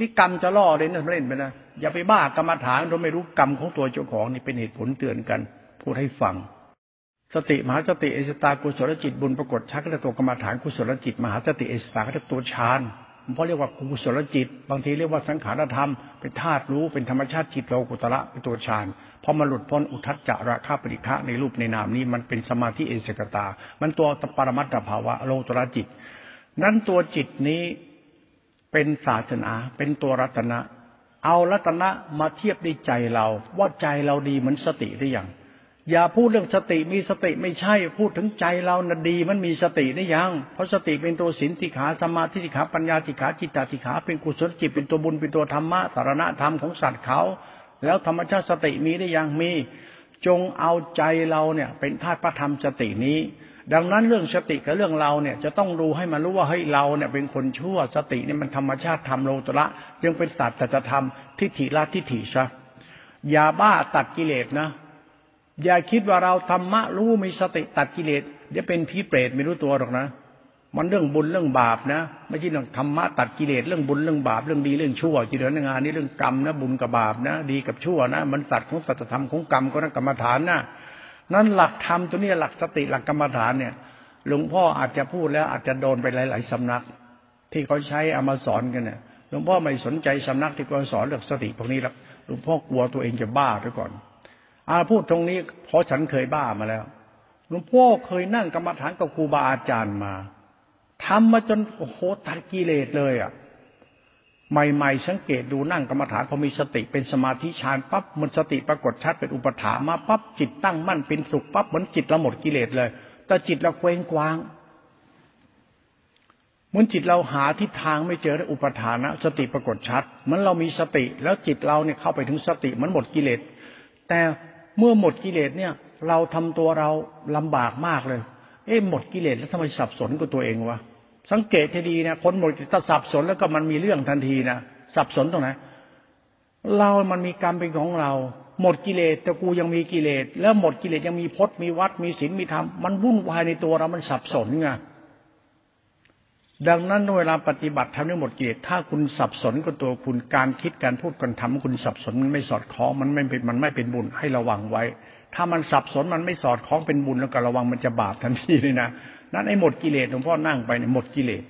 ที่กรรมจะล่อเลยนะเล่นไปนะอย่าไปบ้ากรรมฐานเราไม่รู้กรรมของตัวเจ้าของนี่เป็นเหตุผลเตือนกัน พูดให้ฟัง สติมหาสติเอสตากุศลจิตบุญปรากฏชักก็ตัวกรรมฐานกุศลจิตมหาสติเอสตาก็ตัวฌาน เพราะเรียกว่ากุศลจิต บางทีเรียกว่าสังขารธรรม เป็นธาตุรู้เป็นธรรมชาติจิตโลกุตระเป็นตัวฌานพอมาหลุดพ้นอุทัจจะราคาปริฆะในรูปในนามนี้มันเป็นสมาธิเอเสกตา มันตัวปรมัตถภาวะโลกุตระจิต นั้นตัวจิตนี้เป็นศาสนา เป็นตัวรัตนะ เอารัตนะมาเทียบด้วยใจเราว่าใจเราดีเหมือนสติหรือยัง อย่าพูดเรื่องสติมีสติไม่ใช่ พูดถึงใจเรานะดี มันมีสติได้ยัง เพราะสติเป็นตัวสินติขาสมาธิติขาปัญญาติขาจิตตติขาเป็นกุศลจิตเป็นตัวบุญเป็นตัวธรรมะสารณธรรมของสัตว์เขา แล้วธรรมชาติสติมีได้ยังมี จงเอาใจเราเนี่ย เป็นธาตุพระธรรมสตินี้ ดังนั้นเรื่องสติกับเรื่องเราเนี่ย จะต้องดูให้มันรู้ว่าเฮ้ยเราเนี่ย เป็นคนชั่วสติเนี่ยมันธรรมชาติธรรมโลตระยังเป็นสัตว์แต่จะทำทิฏฐิละทิฏฐิซะอย่าบ้าตัดกิเลสนะ อย่าคิดว่าเราธรรมะรู้มีสติตัดกิเลสเดี๋ยวเป็นผีเปรตไม่รู้ตัวหรอกนะ มันเรื่องบุญเรื่องบาปนะไม่ใช่เรื่องธรรมะตัดกิเลสเรื่องบุญเรื่องบาปเรื่องดีเรื่องชั่วจีเดือนงานนี้เรื่องกรรมนะบุญกับบาปนะ ดีกับชั่วนะ มันสัตว์ของสัจธรรมของกรรมก็นั่นกรรมฐานนะนั้นหลักธรรมตัวนี้หลักสติหลักกรรมฐานเนี่ยหลวงพ่ออาจจะพูดแล้วอาจจะโดนไปหลาย ๆสำนัก ที่เขาใช้เอามาสอนกันเนี่ยหลวงพ่อไม่สนใจสำนักที่เขาสอนเรื่องสติพวกนี้แล้วหลวงพ่อกลัวตัวเองจะบ้าไปก่อน อาพูดตรงนี้เพราะฉันเคยบ้ามาแล้วหลวงพ่อเคยนั่งกรรมฐานกับครูบาอาจารย์มาทำมาจนโอ้โหตัดกิเลสเลยอะใหม่ๆสังเกตดูนั่งกรรมฐานพอมีสติเป็นสมาธิฌานปั๊บมันสติปรากฏชัดเป็นอุปถามาปั๊บจิตตั้งมั่นเป็นสุขปั๊บเหมือนจิตเราหมดกิเลสเลย แต่จิตเราเคว้งคว้างเหมือนจิตเราหาทิศทางไม่เจอได้อุปทานะ สติปรากฏชัดเหมือนเรามีสติ แล้วจิตเราเนี่ยเข้าไปถึงสติมันหมดกิเลสแต่ เมื่อหมดกิเลสเนี่ย เราทำตัวเราลำบากมากเลย เอ๊ะหมดกิเลสแล้วทำไมสับสนกับตัวเองวะสังเกตให้ดีนะคนหมดถ้าสับสนแล้วก็มันมีเรื่องทันทีนะสับสนตรงไหนเรามันมีกรรมเป็นของเรา หมดกิเลสแต่กูยังมีกิเลสแล้วหมดกิเลสยังมีพจน์มีวัดมีศีลมีธรรมมันวุ่นวายในตัวเรามันสับสนไง ดังนั้นเวลาปฏิบัติทำให้หมดกิเลสถ้าคุณสับสนกับตัวคุณการคิดการพูดการทำคุณสับสนมันไม่สอดคล้องมันไม่เป็นมันไม่เป็นบุญให้ระวังไว้ ถ้ามันสับสนมันไม่สอดคล้องเป็นบุญแล้วก็ระวังมันจะบาปทันทีเลยนะนั้นไอ้หมดกิเลสหลวงพ่อนั่งไปเนี่ยหมดกิเลส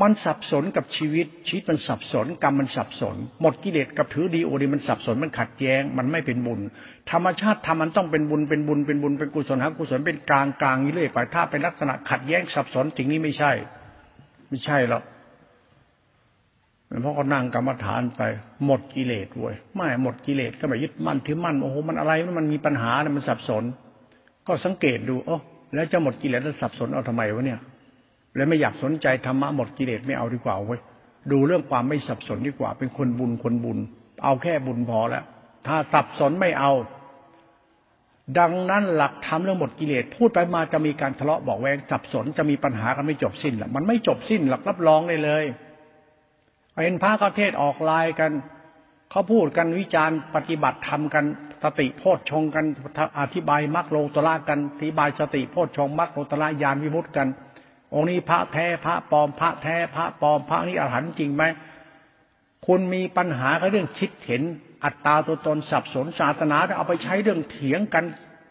มันสับสนกับชีวิต ชีวิตมันสับสน กรรมมันสับสน หมดกิเลสกับถือดีโอดีมันสับสนมันขัดแย้ง มันไม่เป็นบุญ ธรรมชาติทำมันต้องเป็นบุญเป็นบุญเป็นบุญเป็นกุศลหากุศลเป็นกลางกลางนี้เลยไปถ้าเป็นลักษณะขัดแย้งสับสนสิ่งนี้ไม่ใช่ ไม่ใช่หรอกเพราะก็นั่งกรรมฐานไป หมดกิเลสเว้ยไม่หมดกิเลสก็ไม่ยึดมั่นถือมั่นโอ้โหมันอะไรมันมีปัญหาเนี่ยมันสับสน ก็สังเกตดูโอ้แล้วจะหมดกิเลสแล้วสับสนเอาทำไมวะเนี่ย แล้วไม่อยากสนใจธรรมะหมดกิเลสไม่เอาดีกว่าเว้ยดูเรื่องความไม่สับสนดีกว่า เป็นคนบุญคนบุญ เอาแค่บุญพอแล้วถ้าสับสนไม่เอา ดังนั้นหลักธรรมเรื่องหมดกิเลสพูดไปมาจะมีการทะเลาะบอกแวงสับสนจะมีปัญหากันไม่จบสิ้นหรอมันไม่จบสิ้นหลักรับรองเลยเลยเห็นพระเขาเทศออกลายกันเขาพูดกันวิจารณ์ปฏิบัติธรรมกันสติโพชฌงกันอธิบายมรรคโลตระกันอธิบายสติโพชฌงมรรคโลตระญาณวิมุตติกัน องค์นี้พระแท้พระปลอมพระแท้พระปลอมพระนี่อรหันต์จริงไหมคุณมีปัญหากับเรื่องคิดเห็นอัตตาตัวตนสับสนศาสนาเอาไปใช้เรื่องเถียงกัน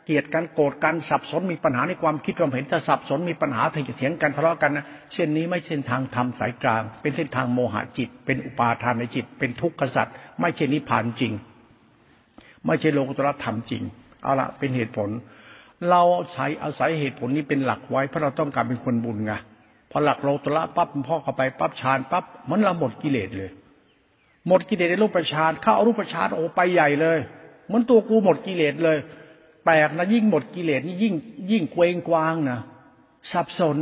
เกลียดกันโกรธกันสับสนมีปัญหาในความคิดความเห็นถ้าสับสนมีปัญหาถึงจะเถียงกันทะเลาะกันนะเช่นนี้ไม่เช่นทางธรรมสายกลาง เป็นเส้นทางโมหะจิต เป็นอุปาทานในจิต เป็นทุกข์กษัตริย์ไม่ใช่นิพพานจริง ไม่ใช่โลกุตรธรรมจริงเอาละเป็นเหตุผล เราใช้อาศัยเหตุผลนี้เป็นหลักไว้เพราะเราต้องการเป็นคนบุญไงพอหลักโลตระปั๊บพ่อเข้าไปปั๊บฌานปั๊บมันเราหมดกิเลสเลย หมดกิเลสในรูปฌานเข้ารูปฌานโอ้ไปใหญ่เลยเหมือนตัวกูหมดกิเลสเลยแปลกนะยิ่งหมดกิเลสนี่ยิ่ง ยิ่งเกวงกวางนะสับสน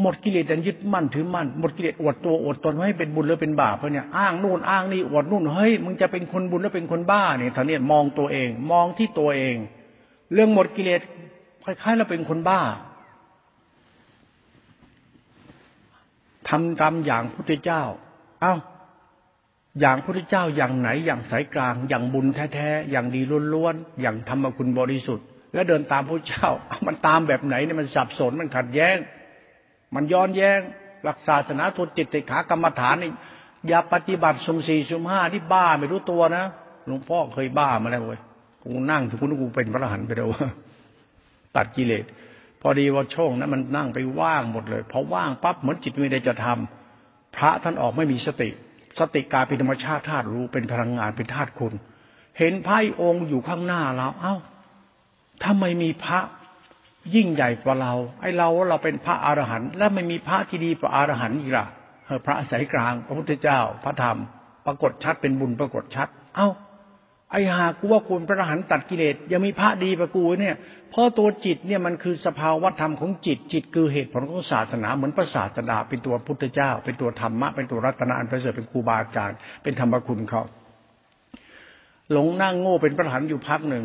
หมดกิเลสแต่ยึดมั่นถือมั่นหมดกิเลสอวดตัวอวดตนให้เป็นบุญหรือเป็นบาปเพราะเนี่ยอ้างนู่นอ้างนี่อวดนู่นเฮ้ยมึงจะเป็นคนบุญหรือเป็นคนบ้าเนี่ยท่านเนี่ยมองตัวเอง มองที่ตัวเอง เรื่องหมดกิเลสคล้ายๆเราเป็นคนบ้าทำตามอย่างพุทธเจ้า เอา้า อย่างพุทธเจ้าอย่างไหน อย่างสายกลาง อย่างบุญแท้ๆ อย่างดีล้วนๆ อย่างธรรมคุณบริสุทธิ์ แล้วเดินตามพระเจ้า มันตามแบบไหนเนี่ยมันสับสน มันขัดแย้ง มันย้อนแย้ง หลักศาสนาทุจิตติขากรรมฐานนี่อย่าปฏิบัติสมสี่สมห้าที่บ้าไม่รู้ตัวนะ หลวงพ่อเคยบ้ามาแล้วเว้ย กูนั่งถึงกูนึกกูเป็นพระอรหันต์ไปแล้วตัดกิเลสพอดีว่าช่วงนั้นมันนั่งไปว่างหมดเลยพอว่างปั๊บเหมือนจิตไม่ได้จะทำพระท่านออกไม่มีสติ สติกาเป็นธรรมชาติธาตุรู้เป็นพลังงานเป็นธาตุคุณ เห็นพระองค์อยู่ข้างหน้าเราเอ้าถ้าไม่มีพระยิ่งใหญ่กว่าเรา ไอ้เราเราเป็นพระอรหันต์แล้วไม่มีพระที่ดีกว่าอรหันต์อีกล่ะพระสายกลางพระพุทธเจ้า พระธรรม ปรากฏชัดเป็นบุญปรากฏชัด เอ้า ไอ้หากูว่าคุณพระอรหันต์ตัดกิเลสยังมีพระดีประกูเนี่ยเพราะตัวจิตเนี่ยมันคือสภาวธรรมของจิตจิตคือเหตุผลของศาสนาเหมือนพระศาสดาเป็นตัวพุทธเจ้า เป็นตัวธรรมะเป็นตัวรัตนอันประเสริฐเป็นครูบาอาจารย์เป็นธรรมคุณเขาหลงนั่งโง่เป็นพระอรหันต์อยู่พักหนึ่ง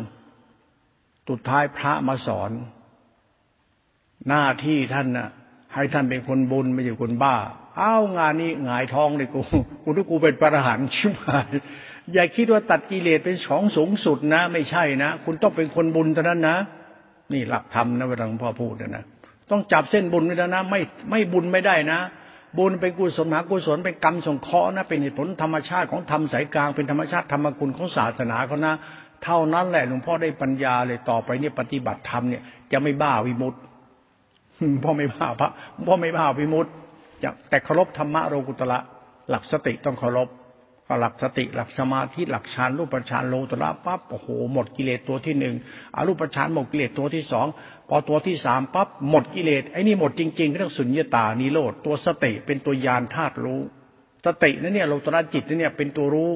สุดท้ายพระมาสอน หน้าที่ท่านน่ะ ให้ท่านเป็นคนบุญไม่ใช่คนบ้าอ้าวงานนี้หงายท้องเลยกูกูทุกกูเป็นพระอรหันต์ชิบหาย อย่าคิดว่าตัดกิเลสเป็นของสูงสุดนะ ไม่ใช่นะ คุณต้องเป็นคนบุญเท่านั้นนะ นี่หลักธรรมนะเวลาหลวงพ่อพูดนะต้องจับเส้นบุญไว้แล้วนะ ไม่ไม่บุญไม่ได้นะ บุญเป็นกุศลหากุศลเป็นกรรมสงเคราะห์นะ เป็นเหตุผลธรรมชาติของธรรมสายกลางเป็นธรรมชาติธรรมคุณของศาสนาเขานะเท่านั้นแหละหลวงพ่อได้ปัญญาเลยต่อไปเนี่ยปฏิบัติธรรมเนี่ยจะไม่บ้าวิมุตต์พ่อไม่บ้าพระพ่อไม่บ้าวิมุตต์แต่เคารพธรรมะโลกุตระหลักสติต้องเคารพ หลักสติหลักสมาธิหลักฌานรูปฌานโลตระปั๊บโอ้โหหมดกิเลสตัวที่หนึ่งอรูปฌานหมดกิเลสตัวที่สองพอตัวที่สามปั๊บหมดกิเลสไอ้นี่หมดจริงๆเรื่องสุญญตานิโรธตัวสติเป็นตัวยานธาตุรู้สตินั่นเนี่ยโลตระจิตนั่นเนี่ยเป็นตัวรู้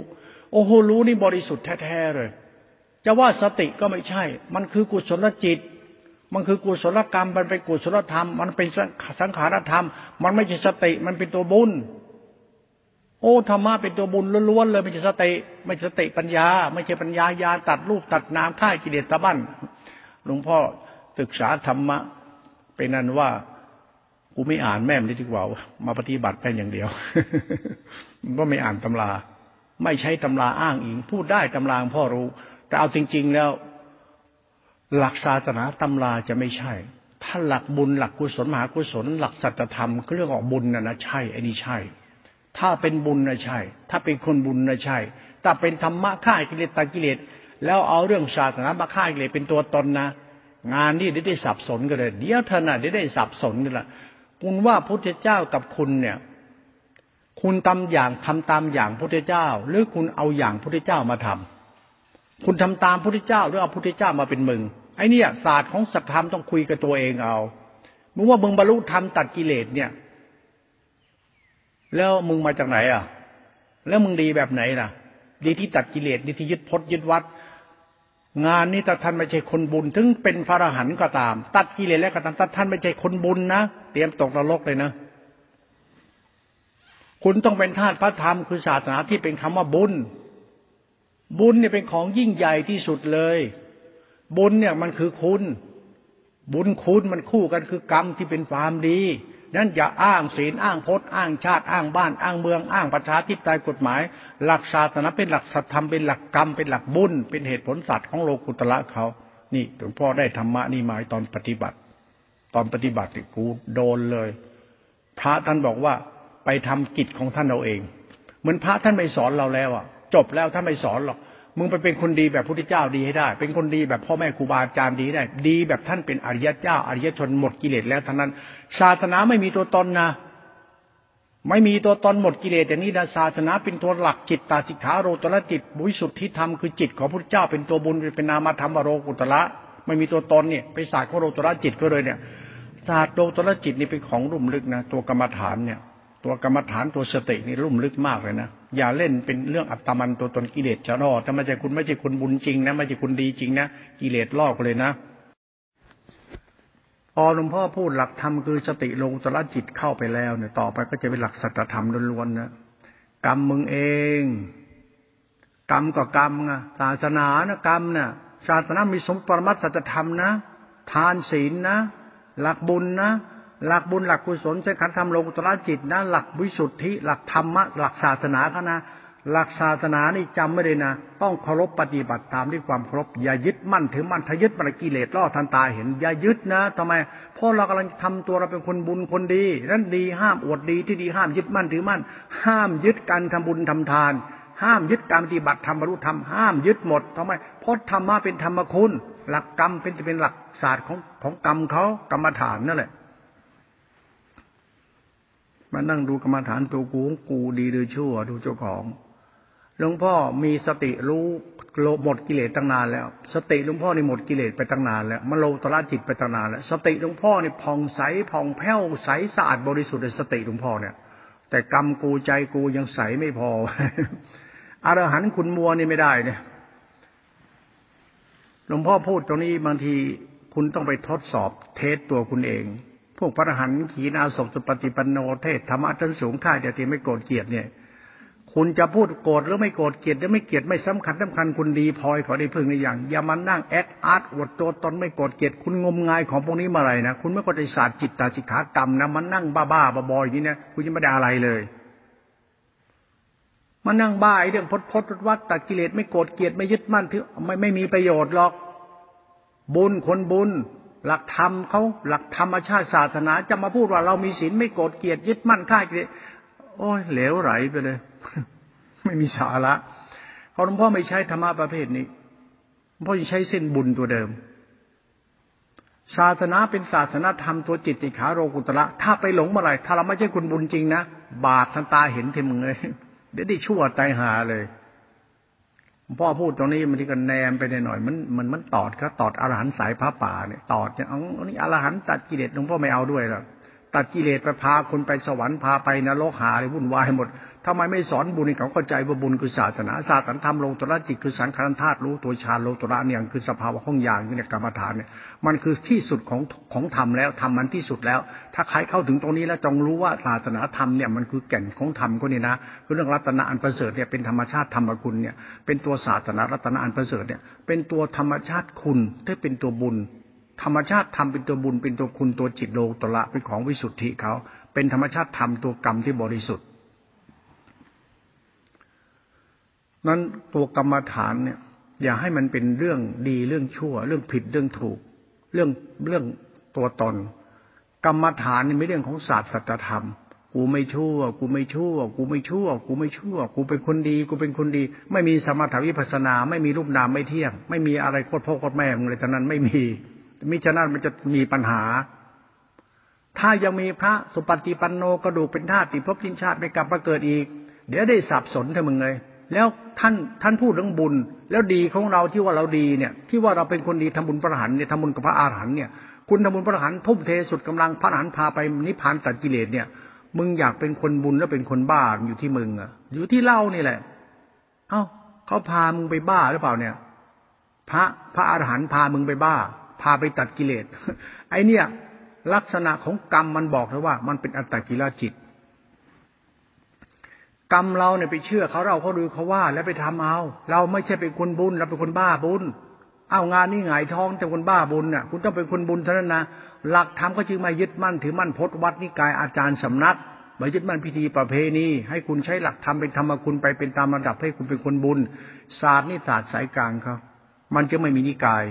โอ้โหรู้นี่บริสุทธิ์แท้ๆเลย จะว่าสติก็ไม่ใช่ มันคือกุศลจิตมันคือกุศลกรรม มันเป็นกุศลธรรม มันเป็นสังขารธรรม มันไม่ใช่สติ มันเป็นตัวบุญ โอ้ธรรมะเป็นตัวบุญล้วนๆเลยไม่ใช่สติไม่ใช่สติปัญญา ไม่ใช่ปัญญายาตัดรูปตัดนามท่ากิเลสตะบั้นหลวงพ่อศึกษาธรรมะเป็นนั้นว่ากูไม่อ่านแม่มได้ดีกว่ามาปฏิบัติแค่อย่างเดียวก็ไม่อ่านตำรา ไม่ใช้ตำราอ้างอิง พูดได้ตำราพ่อรู้ แต่เอาจริง ๆแล้ว หลักศาสนาตำราจะไม่ใช่ถ้าหลักบุญหลักกุศลมหากุศล หลักสัจธรรมก็เรื่องของบุญนะนะใช่ไอ้นี่ใช่ ถ้าเป็นบุญนะใช่ ถ้าเป็นคนบุญนะใช่ ถ้าเป็นธรรมะฆ่ากิเลสตากิเลส แล้วเอาเรื่องศาสนามาฆ่ากิเลสเป็นตัวตนนะ งานนี้ได้ได้สับสนกันเลย เดี๋ยวเธอน่ะได้ได้สับสนกันละคุณว่าพุทธเจ้ากับคุณเนี่ย คุณทำอย่างทำตามอย่างพุทธเจ้า หรือคุณเอาอย่างพุทธเจ้ามาทำคุณทำตามพุทธเจ้า หรือเอาพุทธเจ้ามาเป็นมึง ไอ้นี่ศาสตร์ของสัจธรรมต้องคุยกับตัวเองเอา มึงว่ามึงบรรลุธรรมตัดกิเลสเนี่ย แล้วมึงมาจากไหนอะ แล้วมึงดีแบบไหนล่ะ ดีที่ตัดกิเลสดีที่ยึดพจน์ยึดวัด งานนี้ถ้าท่านไม่ใช่คนบุญ ถึงเป็นพระอรหันต์ก็ตาม ตัดกิเลสแล้วก็ตามถ้าท่านไม่ใช่คนบุญนะเตรียมตกนรกเลยนะคุณต้องเป็นทาสพระธรรมคือศาสนาที่เป็นคำว่าบุญ บุญเนี่ยเป็นของยิ่งใหญ่ที่สุดเลย บุญเนี่ยมันคือคุณ บุญคุณมันคู่กันคือกรรมที่เป็นความดี นั้นอย่าอ้างศีลอ้างพจน์อ้างชาติอ้างบ้านอ้างเมืองอ้างประชาธิปไตยกฎหมาย หลักศาสนาเป็นหลักสัตธรรมเป็นหลักกรรมเป็นหลักบุญเป็นเหตุผลสัตว์ของโลกุตละเขานี่หลวงพ่อได้ธรรมะนี่มาตอนปฏิบัติ ตอนปฏิบัติกูโดนเลย พระท่านบอกว่าไปทำกิจของท่านเราเอง เหมือนพระท่านไม่สอนเราแล้วอะ จบแล้วท่านไม่สอนหรอก มึงไปเป็นคนดีแบบพุทธเจ้าดีให้ได้ เป็นคนดีแบบพ่อแม่ครูบาอาจารย์ดีได้ ดีแบบท่านเป็นอริยเจ้า อริยชนหมดกิเลสแล้วทั้งนั้น ศาสนาไม่มีตัวตนนะไม่มีตัวตนหมดกิเลสแต่นี้นะศาสนาเป็นตัวหลักจิตตาสิกขาโรตระจิตบุญสุทธิธรรมคือจิตของพระเจ้าเป็นตัวบุญเป็นนามธรรมโรกุตระไม่มีตัวตนเนี่ยไปศาสตร์ของโรตระจิตก็เลยเนี่ยศาสตร์โลตระจิตนี่เป็นของลุ่มลึกนะตัวกรรมฐานเนี่ย ตัวกรรมฐานตัวสตินี่ลุ่มลึกมากเลยนะอย่าเล่นเป็นเรื่องอัตมันตัวตนกิเลสจะรอดถ้าไม่ใช่คุณไม่ใช่คุณบุญจริงนะไม่ใช่คุณดีจริงนะกิเลสลอกเลยนะพอหลวงพ่อพูดหลักธรรมคือสติลงตระจิตเข้าไปแล้วเนี่ยต่อไปก็จะเป็นหลักสัจธรรมล้วนๆนะกรรมมึงเอง กรรมก็กรรมไงศาสนานะกรรมนะ่ะศาสนามีสมปรมัตสัจธรรมนะ ทานศีลนะ หลักบุญนะ หลักบุญหลักกุศลใช้ขันธรรมลงตระจิตนะหลักวิสุทธิ หลักธรรมะหลักศาสนาเขานะหลักศาสนานี่จำไม่ได้นะ ต้องเคารพปฏิบัติตามด้วยความเคารพอย่ายึดมั่นถือมั่นถ้ายึดมันกิเลสล่อทันตาเห็น อย่ายึดนะทำไมเพราะเรากำลังทำตัวเราเป็นคนบุญคนดีนั้นดีห้ามอวดดีที่ดีห้ามยึดมั่นถือมั่น ห้ามยึดการทำบุญทำทาน ห้ามยึดการปฏิบัติธรรมบรรลุธรรมห้ามยึดหมดทำไมเพราะธรรมะเป็นธรรมคุณ หลักกรรมเป็นจะเป็นหลักศาสตร์ของของกรรมเขากรรมฐานนั่นแหละ มานั่งดูกรรมฐานตัวกูกูดีหรือชั่ว ดูเจ้าของหลวงพ่อมีสติรู้โหมดกิเลสตั้งนานแล้ว สติหลวงพ่อนี่หมดกิเลสไปตั้งนานแล้วมโลตระจิตไปตั้งนานแล้ว สติหลวงพ่อนี่ผ่องใสผ่องแผ้วใสสะอาดบริสุทธิ์ในสติหลวงพ่อเนี่ย แต่กรรมกูใจกูยังใสไม่พออรหันต์คุณมัวนี่ไม่ได้เนี่ยหลวงพ่อพูดตรงนี้บางทีคุณต้องไปทดสอบเทสตัวคุณเอง พวกพระอรหันต์ขีณาศพสุปฏิปันโนเทศธรรมะชั้นสูงข้าจะตีไม่โกรธเกลียดเนี่ย คุณจะพูดโกรธหรือไม่โกรธเกลียดหรือไม่เกลียดไม่สำคัญสำคัญคุณดีพอยขอได้พึ่งในอย่างอย่ามานั่งแอคอาร์ตอวดตัวตนไม่โกรธเกลียดคุณงมงายของพวกนี้มาอะไรนะคุณไม่เข้าใจศาสตร์จิตตาจิตขากรรมนะมันนั่งบ้าบ้าบอๆอย่างนี้นะคุณยังไม่ได้อะไรเลยมานั่งบ้าไอ้เรื่องพดพดวัดตัดกิเลสไม่โกรธเกลียดไม่ยึดมั่นถือไม่ไม่มีประโยชน์หรอก บุญคนบุญ หลักธรรมเขาหลักธรรมชาติศาสนา จะมาพูดว่าเรามีศีลไม่โกรธเกลียดยึดมั่นค่ายเกลียดโอ้ยเหลวไหลไปเลย ไม่มีสาระเขาหลวงพ่อไม่ใช้ธรรมะประเภทนี้หลวงพ่อจะใช้เส้นบุญตัวเดิม ศาสนาเป็นศาสนาธรรมตัวจิตติขาโรกุตระถ้าไปหลงเมื่อไหร่ถ้าเราไม่ใช่คุณบุญจริงนะบาปทันตาเห็นเทมึงเลยเดี๋ยวได้ชั่วตายหาเลย พ่อพูดตรงนี้มันที่กันแนมไปหน่อยมันมันมันตอดครับตอดอรหันสายพระป่าเนี่ยตอดเนี่ยเอาอันนี้อรหันตัดกิเลสหลวงพ่อไม่เอาด้วยหรอกตัดกิเลสไปพาคนไปสวรรค์พาไปนรกหาเลยวุ่นวายหมด ทำไมไม่สอนบุญให้เขาเข้าใจว่าบุญคือศาสนาศาสนาธรรมโลตระจิตคือสังขารธาตุรู้ตัวฌานโลตระเนี่ยคือสภาวะห้องยางเนี่ยกรรมฐานเนี่ยมันคือที่สุดของของธรรมแล้วธรรมมันที่สุดแล้ว ถ้าใครเข้าถึงตรงนี้แล้วจงรู้ว่าศาสนาธรรมเนี่ยมันคือแก่นของธรรมก็นี่นะคือเรื่องรัตนะอันประเสริฐเนี่ยเป็นธรรมชาติธรรมคุณเนี่ยเป็นตัวศาสนารัตนะอันประเสริฐเนี่ยเป็นตัวธรรมชาติคุณที่เป็นตัวบุญ ธรรมชาติธรรมเป็นตัวบุญเป็นตัวคุณตัวจิตโลตระเป็นของวิสุทธิเขาเป็นธรรมชาติธรรมตัวกรรมที่บริสุทธิ์ นั้นตัวกรรมฐานเนี่ย อย่าให้มันเป็นเรื่องดีเรื่องชั่ว เรื่องผิดเรื่องถูก เรื่องเรื่องตัวตน กรรมฐานนี่ไม่เรื่องของศาสตร์สัจธรรม กูไม่ชั่ว กูไม่ชั่ว กูไม่ชั่ว กูไม่ชั่ว กูเป็นคนดี กูเป็นคนดี ไม่มีสมถวิปัสนา ไม่มีรูปนามไม่เที่ยง ไม่มีอะไรโคตรพ่อโคตรแม่มึงเลยตอนนั้นไม่มีมิฉะนั้นมันจะมีปัญหา ถ้ายังมีพระสุปฏิปันโนกระดูกเป็นธาตุติภพจินชาติไม่กลับมาเกิดอีก เดี๋ยวได้สับสนเธอมึงเลย แล้วท่านท่านพูดเรื่องบุญ แล้วดีของเราที่ว่าเราดีเนี่ย ที่ว่าเราเป็นคนดีทำบุญพระหันเนี่ยทำบุญกับพระอาหารหันเนี่ย คุณทำบุญพระหันทุ่มเทสุดกำลังพระอรหันพาไปนิพพานตัดกิเลสเนี่ย มึงอยากเป็นคนบุญแล้วเป็นคนบ้าอยู่ที่มึงอะ อยู่ที่เล่านี่แหละ เอ้าเขาพามึงไปบ้าหรือเปล่าเนี่ย พระพระอาหารหันพามึงไปบ้า พาไปตัดกิเลสไอเนี่ย ลักษณะของกรรมมันบอกเลยว่า มันเป็นอัตตกิลจิต กรรมเราเนี่ยไปเชื่อเขาเราเขาดูเขาว่า แล้วไปทำเอา เราไม่ใช่เป็นคนบุญเราเป็นคนบ้าบุญเอางานนี้หงายท้องแต่คนบ้าบุญน่ะ คุณต้องเป็นคนบุญเท่านั้นนะหลักธรรมก็จึงมายึดมั่นถือมั่นพจนวัดนิกายอาจารย์สำนักมายึดมั่นพิธีประเพณี ให้คุณใช้หลักธรรมเป็นธรรมคุณไปเป็นตามระดับให้คุณเป็นคนบุญ ศาสตร์นี่ศาสตร์สายกลางครับ มันจะไม่มีนิกาย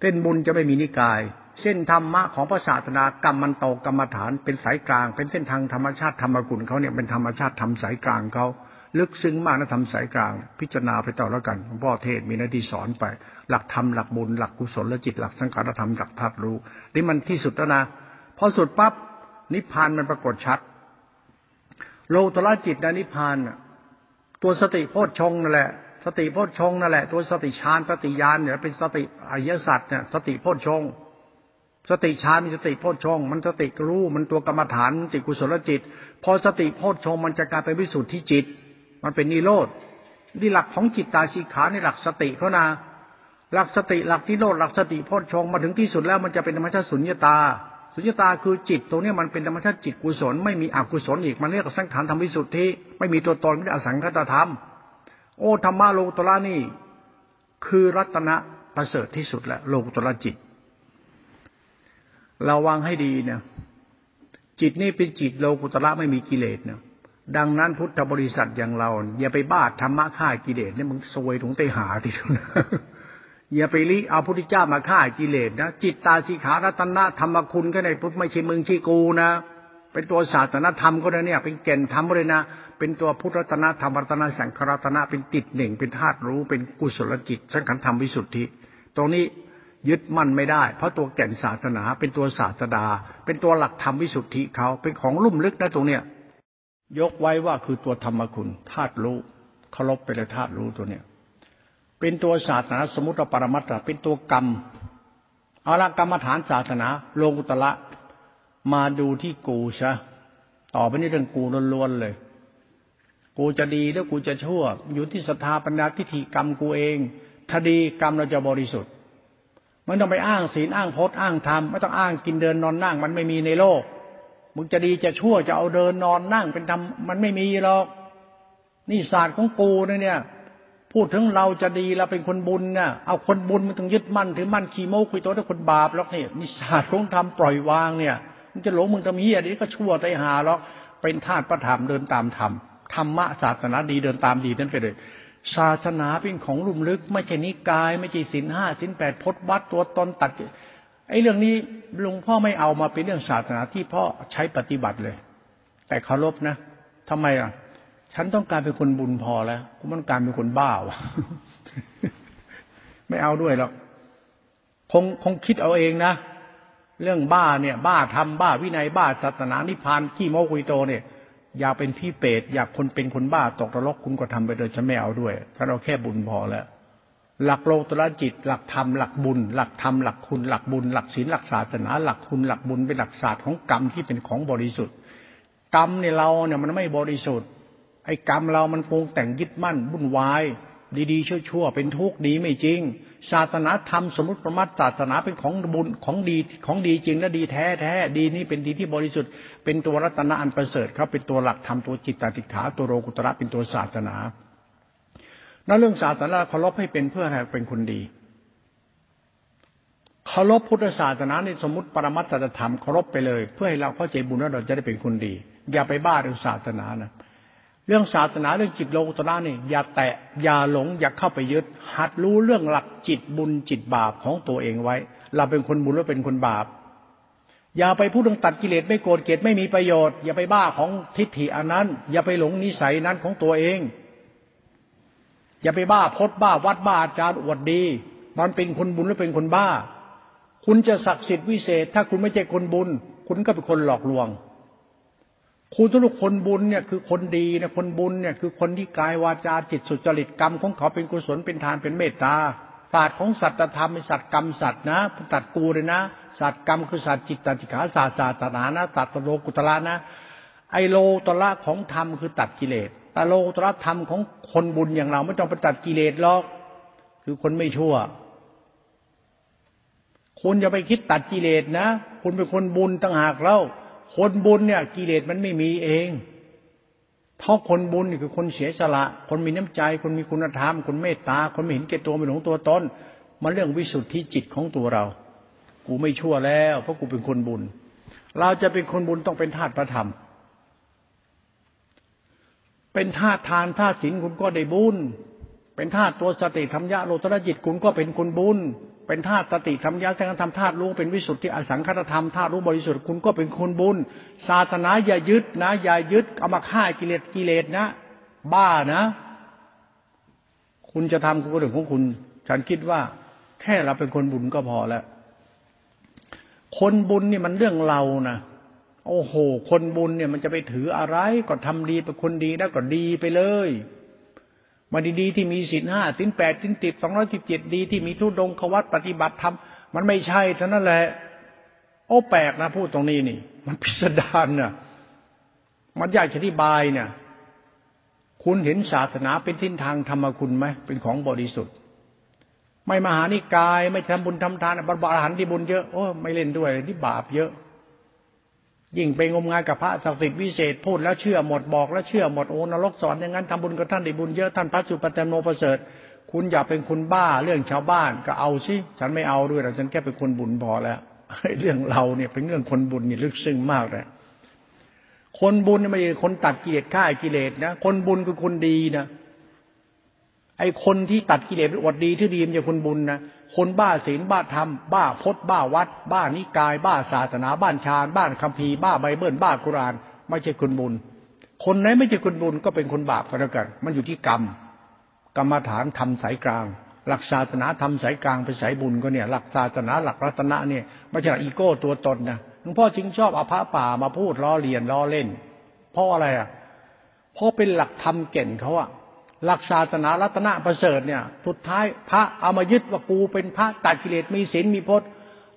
เต้นบุญจะไม่มีนิกาย เส้นธรรมะของพระศาสนากรรมมันโตกรรมฐานเป็นสายกลาง เป็นเส้นทางธรรมชาติธรรมกุลเขาเนี่ยเป็นธรรมชาติธรรมสายกลางเขาลึกซึ้งมากนะธรรมสายกลาง พิจารณาไปต่อแล้วกันหลวงพ่อเทศมีหน้าที่สอนไป หลักธรรมหลักบุญหลักกุศลและจิตหลักสังขารธรรมหลักธาตุรู้นี่มันที่สุดแล้วนะพอสุดปั๊บนิพพานมันปรากฏชัด โลตระจิตนะนิพพานตัวสติโพชฌงนั่นแหละสติโพชฌงนั่นแหละตัวสติฌานสติญาณเนี่ยเป็นสติอริยสัจเนี่ยสติโพชฌง สติฌานมีสติโพชฌงมันสติรู้มันตัวกรรมฐานจิกุศลจิต พอสติโพชฌงมันจะกลายเป็นวิสุทธิจิต มันเป็นนิโรธนี่หลักของจิตตาชีขาในหลักสติเขานาหลักสติหลักนิโรธหลักสติโพชฌงมาถึงที่สุดแล้วมันจะเป็นธรรมชาติสุญญตา สุญญตาคือจิตตรงนี้มันเป็นธรรมชาติจิตกุศลไม่มีอกุศลอีกมันเรียกสังขารธรรมวิสุทธิไม่มีตัวตนไม่ได้อสังคตธรรม โอธรรมะโลกุตระนี่ คือรัตนะประเสริฐที่สุดแหละโลกุตระจิต ระวังให้ดีเนี่ยจิตนี่เป็นจิตโลกุตระไม่มีกิเลสเนี่ยดังนั้นพุทธบริษัทอย่างเรา อย่าไปบ้าธรรมะฆ่ากิเลสเนี่ยมึงซวยถุงเตหาที่สุดอย่าไปลิเอาพุทธเจ้ามาฆ่ากิเลสนะจิตตาสิขารัตนะธรรมคุณก็ในพุทธไม่ใช่มึงชี่กูนะเป็นตัวศาสนธรรมก็ได้เนี่ย เป็นเก่นธรรมเลยนะ เป็นตัวพุทธรัตนะธรรมรัตนะสังขรัตนะเป็นจิตหนึ่งเป็นธาตุรู้เป็นกุศลจิตสังขารธรรมวิสุทธิ ตรงนี้ ยึดมั่นไม่ได้ เพราะตัวแก่นศาสนาเป็นตัวศาสดา เป็นตัวหลักธรรมวิสุทธิเขาเป็นของลุ่มลึกนะตรงเนี้ยยกไว้ว่าคือตัวธรรมคุณธาตุรู้เคารพไปเลยธาตุรู้ตัวเนี้ยเป็นตัวศาสนาสมุติปรมัตถ์เป็นตัวกรรมเอาละกรรมฐานศาสนาโลกุตละมาดูที่กูซะต่อไปนี้เรื่องกูล้วนๆเลย กูจะดีหรือกูจะชั่ว อยู่ที่ศรัทธาปัญญาทิฏฐิกรรมกูเองถ้าดีกรรมเราจะบริสุทธิ์ มันต้องไปอ้างศีลอ้างพจน์อ้างธรรมไม่ต้องอ้างกินเดินนอนนั่ง มันไม่มีในโลก มึงจะดีจะชั่วจะเอาเดินนอนนั่งเป็นธรรมมันไม่มีหรอกนี่ศาสตร์ของกูเนี่ย พูดถึงเราจะดีเราเป็นคนบุญเนี่ยเอาคนบุญมันต้องยึดมั่นถือมั่นขี่โมกุยโตถ้าคนบาปแล้วเนี่ยนี่ศาสตร์ของธรรมปล่อยวางเนี่ยมึงจะหลงมึงทำเหี้ยนี้ก็ชั่วไตหาหรอกเป็นธาตุประธรรมเดินตามธรรมธรรมะศาสนาดีเดินตามดีนั่นไปเลย ศาสนาเป็นของลุ่มลึก ไม่ใช่นิกาย ไม่ใช่สินห้าสินแปดพจวัดตัวตนตัดไอ้เรื่องนี้ลุงพ่อไม่เอามาเป็นเรื่องศาสนาที่พ่อใช้ปฏิบัติเลย แต่เคารพนะทำไมอะ ฉันต้องการเป็นคนบุญพอแล้วกูมันการเป็นคนบ้าวะไม่เอาด้วยหรอกคงคงคิดเอาเองนะเรื่องบ้าเนี่ย บ้าทำบ้าวินัยบ้าศาสนานิพพานขี้โมกุยโตเนี่ย อยากเป็นพี่เปรตอยากคนเป็นคนบ้าตกนรกคุณก็ทำไปโดยฉันไม่เอาด้วยถ้าเราแค่บุญพอแล้วหลักโลตระจิต หลักธรรมหลักบุญ หลักธรรมหลักคุณหลักบุญ หลักศีลหลักศาสนา หลักคุณหลักบุญเป็นหลักศาสตร์ของกรรมที่เป็นของบริสุทธิ์ กรรมในเราเนี่ยมันไม่บริสุทธิ์ ไอ้กรรมเรามันปรุงแต่งยึดมั่นบุ่นวาย ดีๆชั่วๆเป็นทุกข์ดีไม่จริง ศาสนาธรรมสมมติประมาทศาสนาเป็นของบุญของดีของดีจริงและดีแท้แท้ดีนี่เป็นดีที่บริสุทธิ์เป็นตัวรัตนะอันประเสริฐเขาเป็นตัวหลักธรรมตัวจิตตติขาตัวโรกุตระเป็นตัวศาสนานั่นเรื่องศาสนาเคารพให้เป็นเพื่อให้เป็นคนดีเคารพพุทธศาสนาในสมมติปรมัตถธรรมเคารพไปเลย เพื่อให้เราเข้าใจบุญแล้วเราจะได้เป็นคนดี อย่าไปบ้าเรื่องศาสนานะ เรื่องศาสนาเรื่องจิตโลกุตระนี่อย่าแตะอย่าหลงอย่าเข้าไปยึด หัดรู้เรื่องหลักจิตบุญจิตบาปของตัวเองไว้ เราเป็นคนบุญหรือเป็นคนบาป อย่าไปพูดเรื่องตัดกิเลสไม่โกรธเกลียดไม่มีประโยชน์ อย่าไปบ้าของทิฏฐิอันนั้น อย่าไปหลงนิสัยนั้นของตัวเอง อย่าไปบ้าพดบ้าวัดบ้าอาจารย์อวดดี มันเป็นคนบุญหรือเป็นคนบ้า คุณจะศักดิ์สิทธิ์วิเศษ ถ้าคุณไม่ใช่คนบุญ คุณก็เป็นคนหลอกลวง คุณทุกคนบุญเนี่ยคือคนดีนี่ยคนบุญเนี่ยคือคนที่กายวาจาจิตสุจริตกรรมของเขาเป็นกุศลเป็นทานเป็นเมตตาศาสตร์ของสัตธรรมเป็นสัตว์กรรมสัตว์นะตัดกูเลยนะสัตว์กรรมคือสัตว์จิตติขาศาสตร์ศาสนานะตัดโลกุตละนะไอโลตละของธรรมคือตัดกิเลสแต่โลตละธรรมของคนบุญอย่างเราไม่ต้องไปตัดกิเลสหรอกคือคนไม่ชั่วคุณอย่าไปคิดตัดกิเลสนะ คุณเป็นคนบุญต่างหากแล้ว คนบุญเนี่ย กิเลสมันไม่มีเองเพราะคนบุญนี่คือคนเสียสละ คนมีน้ำใจ คนมีคุณธรรม คนเมตตา คนไม่เห็นแก่ตัวไม่หลงตัวตนมันเรื่องวิสุทธิจิตของตัวเรา กูไม่ชั่วแล้ว เพราะกูเป็นคนบุญ เราจะเป็นคนบุญต้องเป็นธาตุพระธรรม เป็นธาตุทานธาตุศีลคุณก็ได้บุญ เป็นธาตุตัวสติธรรมยะโลตระจิตคุณก็เป็นคนบุญ เป็นธาตุสติธรรมยาสังธรรมธาตุรู้เป็นวิสุทธิอสังคตธรรมธาตุรู้บริสุทธิ์คุณก็เป็นคนบุญ ศาสนาอย่ายึดนะ อย่ายึดเอามาฆ่ากิเลสกิเลสนะ บ้านะ คุณจะทำคุณก็เรื่องของคุณ ฉันคิดว่า แค่เราเป็นคนบุญก็พอแล้ว คนบุญนี่มันเรื่องเรานะโอ้โห คนบุญเนี่ยมันจะไปถืออะไร ก็ทำดีเป็นคนดีแล้วก็ดีไปเลย มาดีๆที่มีสินห้าสินแปดสินติดสองร้อยสิบเจ็ดดีที่มีทุดงควัตปฏิบัติธรรมมันไม่ใช่เท่านั้นแหละ โอ้แปลกนะพูดตรงนี้นี่ มันพิสดารน่ะมันยากจะอธิบายเนี่ย คุณเห็นศาสนาเป็นทิศทางธรรมคุณไหมเป็นของบริสุทธิ์ ไม่มหานิกาย ไม่ทำบุญทำทานบรรบาหันที่บุญเยอะโอ้ไม่เล่นด้วยที่บาปเยอะ ยิ่งไปงมงายกับพระศักดิ์สิทธิ์วิเศษพูดแล้วเชื่อหมดบอกแล้วเชื่อหมดโอ้นรกสอนอย่างนั้นทำบุญกับท่านได้บุญเยอะท่านพระสุปฏิโนประเสริฐ คุณอย่าเป็นคนบ้าเรื่องชาวบ้านก็เอาสิฉันไม่เอาด้วยแต่ฉันแค่เป็นคนบุญพอแล้วเรื่องเราเนี่ยเป็นเรื่องคนบุญนี่ลึกซึ้งมากเลยคนบุญไม่ใช่คนตัดกิเลสฆ่ากิเลสนะคนบุญคือคนดีนะไอ้คนที่ตัดกิเลสอวดดีที่ดีมันจะคนบุญนะ คนบ้าศีลบ้าธรรม บ้าพจน์บ้าวัด บ้านิกาย บ้าศาสนา บ้านชาญบ้านคัมภีร์บ้าไบเบิลบ้ากุราน ไม่ใช่คนบุญ คนไหนไม่ใช่คนบุญก็เป็นคนบาปก็แล้วกันมันอยู่ที่กรรม กรรมฐานทำสายกลาง หลักศาสนาทำสายกลางไปสายบุญก็เนี่ย หลักศาสนาหลักรัตนะเนี่ยไม่ใช่อีโก้ตัวตนนะหลวงพ่อจึงชอบเอาพระป่ามาพูดล้อเลียนล้อเล่น เพราะอะไรอะเพราะเป็นหลักธรรมเก่นเขาอะ หลักศาสนารัตนประเสริฐเนี่ยสุดท้ายพระเอามายึดว่ากูเป็นพระตัดกิเลสมีศีลมีพจน์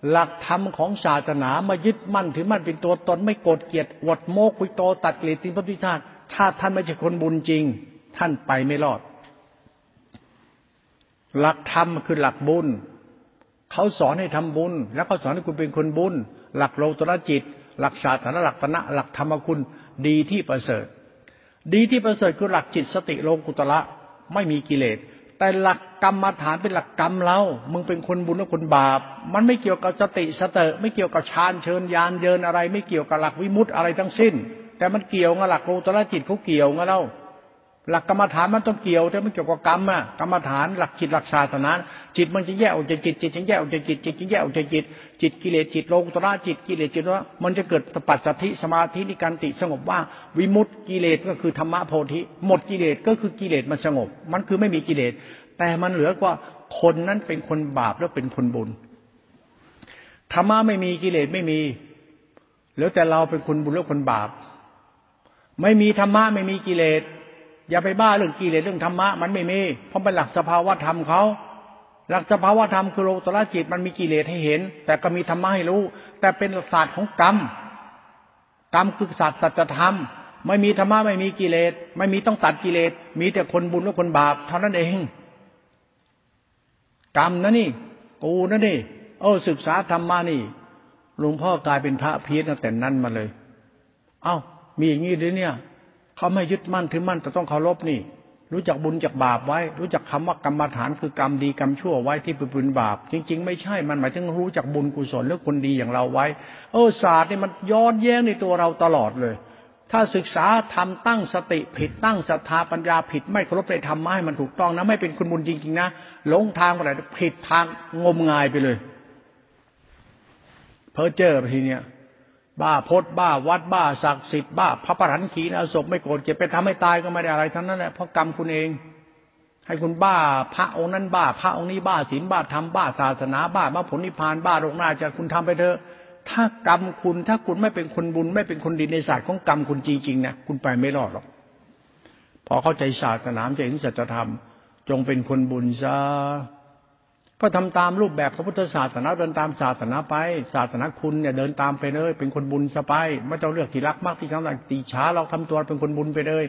หลักธรรมของศาสนามายึดมั่นถือมั่นเป็นตัวตนไม่โกรธเกลียดอวดโมกุยโตตัดกิเลสทิพระพุทธาตถ้าท่านไม่ใช่คนบุญจริง ท่านไปไม่รอด หลักธรรมคือหลักบุญเขาสอนให้ทำบุญ แล้วเขาสอนให้คุณเป็นคนบุญ หลักโลตระจิต หลักศาสนาหลักตนะหลักธรรมคุณดีที่ประเสริฐ ดีที่ประเสริฐคือหลักจิตสติโลกุตละไม่มีกิเลส แต่หลักกรรมฐานเป็นหลักกรรมเรามึงเป็นคนบุญหรือคนบาป มันไม่เกี่ยวกับสติสเตอไม่เกี่ยวกับฌานเชิญยานเยินอะไร ไม่เกี่ยวกับหลักวิมุตต์อะไรทั้งสิ้น แต่มันเกี่ยวกับหลักโลตระจิตเขาเกี่ยวกับเรา หลักกรรมฐานมันต้องเกี่ยวแต่มันเกี่ยวกับกรรมอะกรรมฐานหลักจิตหลักศาสนาจิตมันจะแยกออกจากจิตจิตจะแยกออกจากจิตจิตจะแยกออกจากจิต จิตกิเลสจิตโลกุตระจิตกิเลสจิตว่ามันจะเกิดปัจสัทธิสมาธินิการติสงบว่า วิมุตติกิเลสก็คือธรรมะโพธิหมดกิเลสก็คือกิเลสมันสงบ มันคือไม่มีกิเลส แต่มันเหลือกว่าคนนั้นเป็นคนบาปแล้วเป็นคนบุญธรรมะไม่มีกิเลสไม่มีแล้วแต่เราเป็นคนบุญแล้วคนบาป ไม่มีธรรมะไม่มีกิเลส อย่าไปบ้าเรื่องกิเลสเรื่องธรรมะมันไม่มีเพราะเป็นหลักสภาวะธรรมเขาหลักสภาวะธรรมคือโลตระจิตมันมีกิเลสให้เห็น แต่ก็มีธรรมะให้รู้ แต่เป็นศาสตร์ของกรรมกรรมคือศาสตร์สัจธรรม ไม่มีธรรมะไม่มีกิเลส ไม่มีต้องตัดกิเลส มีแต่คนบุญและคนบาปเท่านั้นเอง กรรมนะนี่กูนะนี่เออศึกษาธรรมะนี่หลวงพ่อกลายเป็นพระเพียนตั้งแต่นั้นมาเลย เอ้ามีอย่างนี้ด้วยเนี่ย เขาไม่ยึดมั่นถือมั่นแต่ต้องเคารพนี่ รู้จักบุญจากบาปไว้ รู้จักคำว่ากรรมฐานคือกรรมดีกรรมชั่วไว้ที่เป็นบุญบาป จริง ๆ ไม่ใช่มันหมายถึงรู้จักบุญกุศลหรือคนดีอย่างเราไว้ เออศาสตร์นี่มันย้อนแย้งในตัวเราตลอดเลย ถ้าศึกษาทำตั้งสติผิดตั้งศรัทธาปัญญาผิดไม่เคารพในธรรมะให้มันถูกต้องนะไม่เป็นคนบุญจริงๆนะหลงทางไปไหนผิดทางงมงายไปเลย เพอเจอทีเนี้ย บ้าพดบ้าวัดบ้าศักดิ์สิทธิ์บ้าพระประหันขีนะศพไม่โกรธเก็บไปทำให้ตายก็ไม่ได้อะไรทั้งนั้นแหละเพราะกรรมคุณเอง ให้คุณบ้าพระองค์นั้นบ้า พระองค์นี้บ้าศีลบ้าธรรมบ้าศาสนาบ้ามรรคผลนิพพานบ้าโลกหน้าจะคุณทำไปเถอะ ถ้ากรรมคุณถ้าคุณไม่เป็นคนบุญ ไม่เป็นคนดีในศาสตร์ของกรรมคุณจริงๆนะคุณไปไม่รอดหรอกพอเข้าใจศาสนาจะเห็นสัจธรรม จงเป็นคนบุญซะ ก็ทำตามรูปแบบพระพุทธศาสนาเดินตามศาสนาไป ศาสนาคุณเนี่ยเดินตามไปเลย เป็นคนบุญสไปไม่ต้องเลือกที่รักมากที่กำลังตีช้าเราทำตัวเป็นคนบุญไปเลย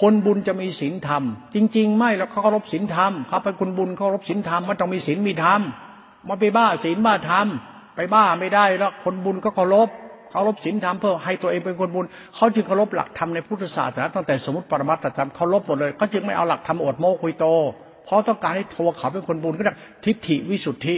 คนบุญจะมีศีลธรรม จริง ๆ ไม่แล้วเขาเคารพศีลธรรมเขาเป็นคนบุญเขาเคารพศีลธรรมมันต้องมีศีลมีธรรมมาไปบ้าศีลบ้าธรรมไปบ้าไม่ได้แล้วคนบุญก็เคารพเคารพศีลธรรมเพื่อให้ตัวเองเป็นคนบุญเขาจึงเคารพหลักธรรมในพุทธศาสนาตั้งแต่สมมติปรมัตถธรรมเคารพหมดเลยเขาจึงไม่เอาหลักธรรมอดโม้คุยโต เพราะต้องการให้ตัวเขาเป็นคนบุญก็ได้ทิฏฐิวิสุทธิ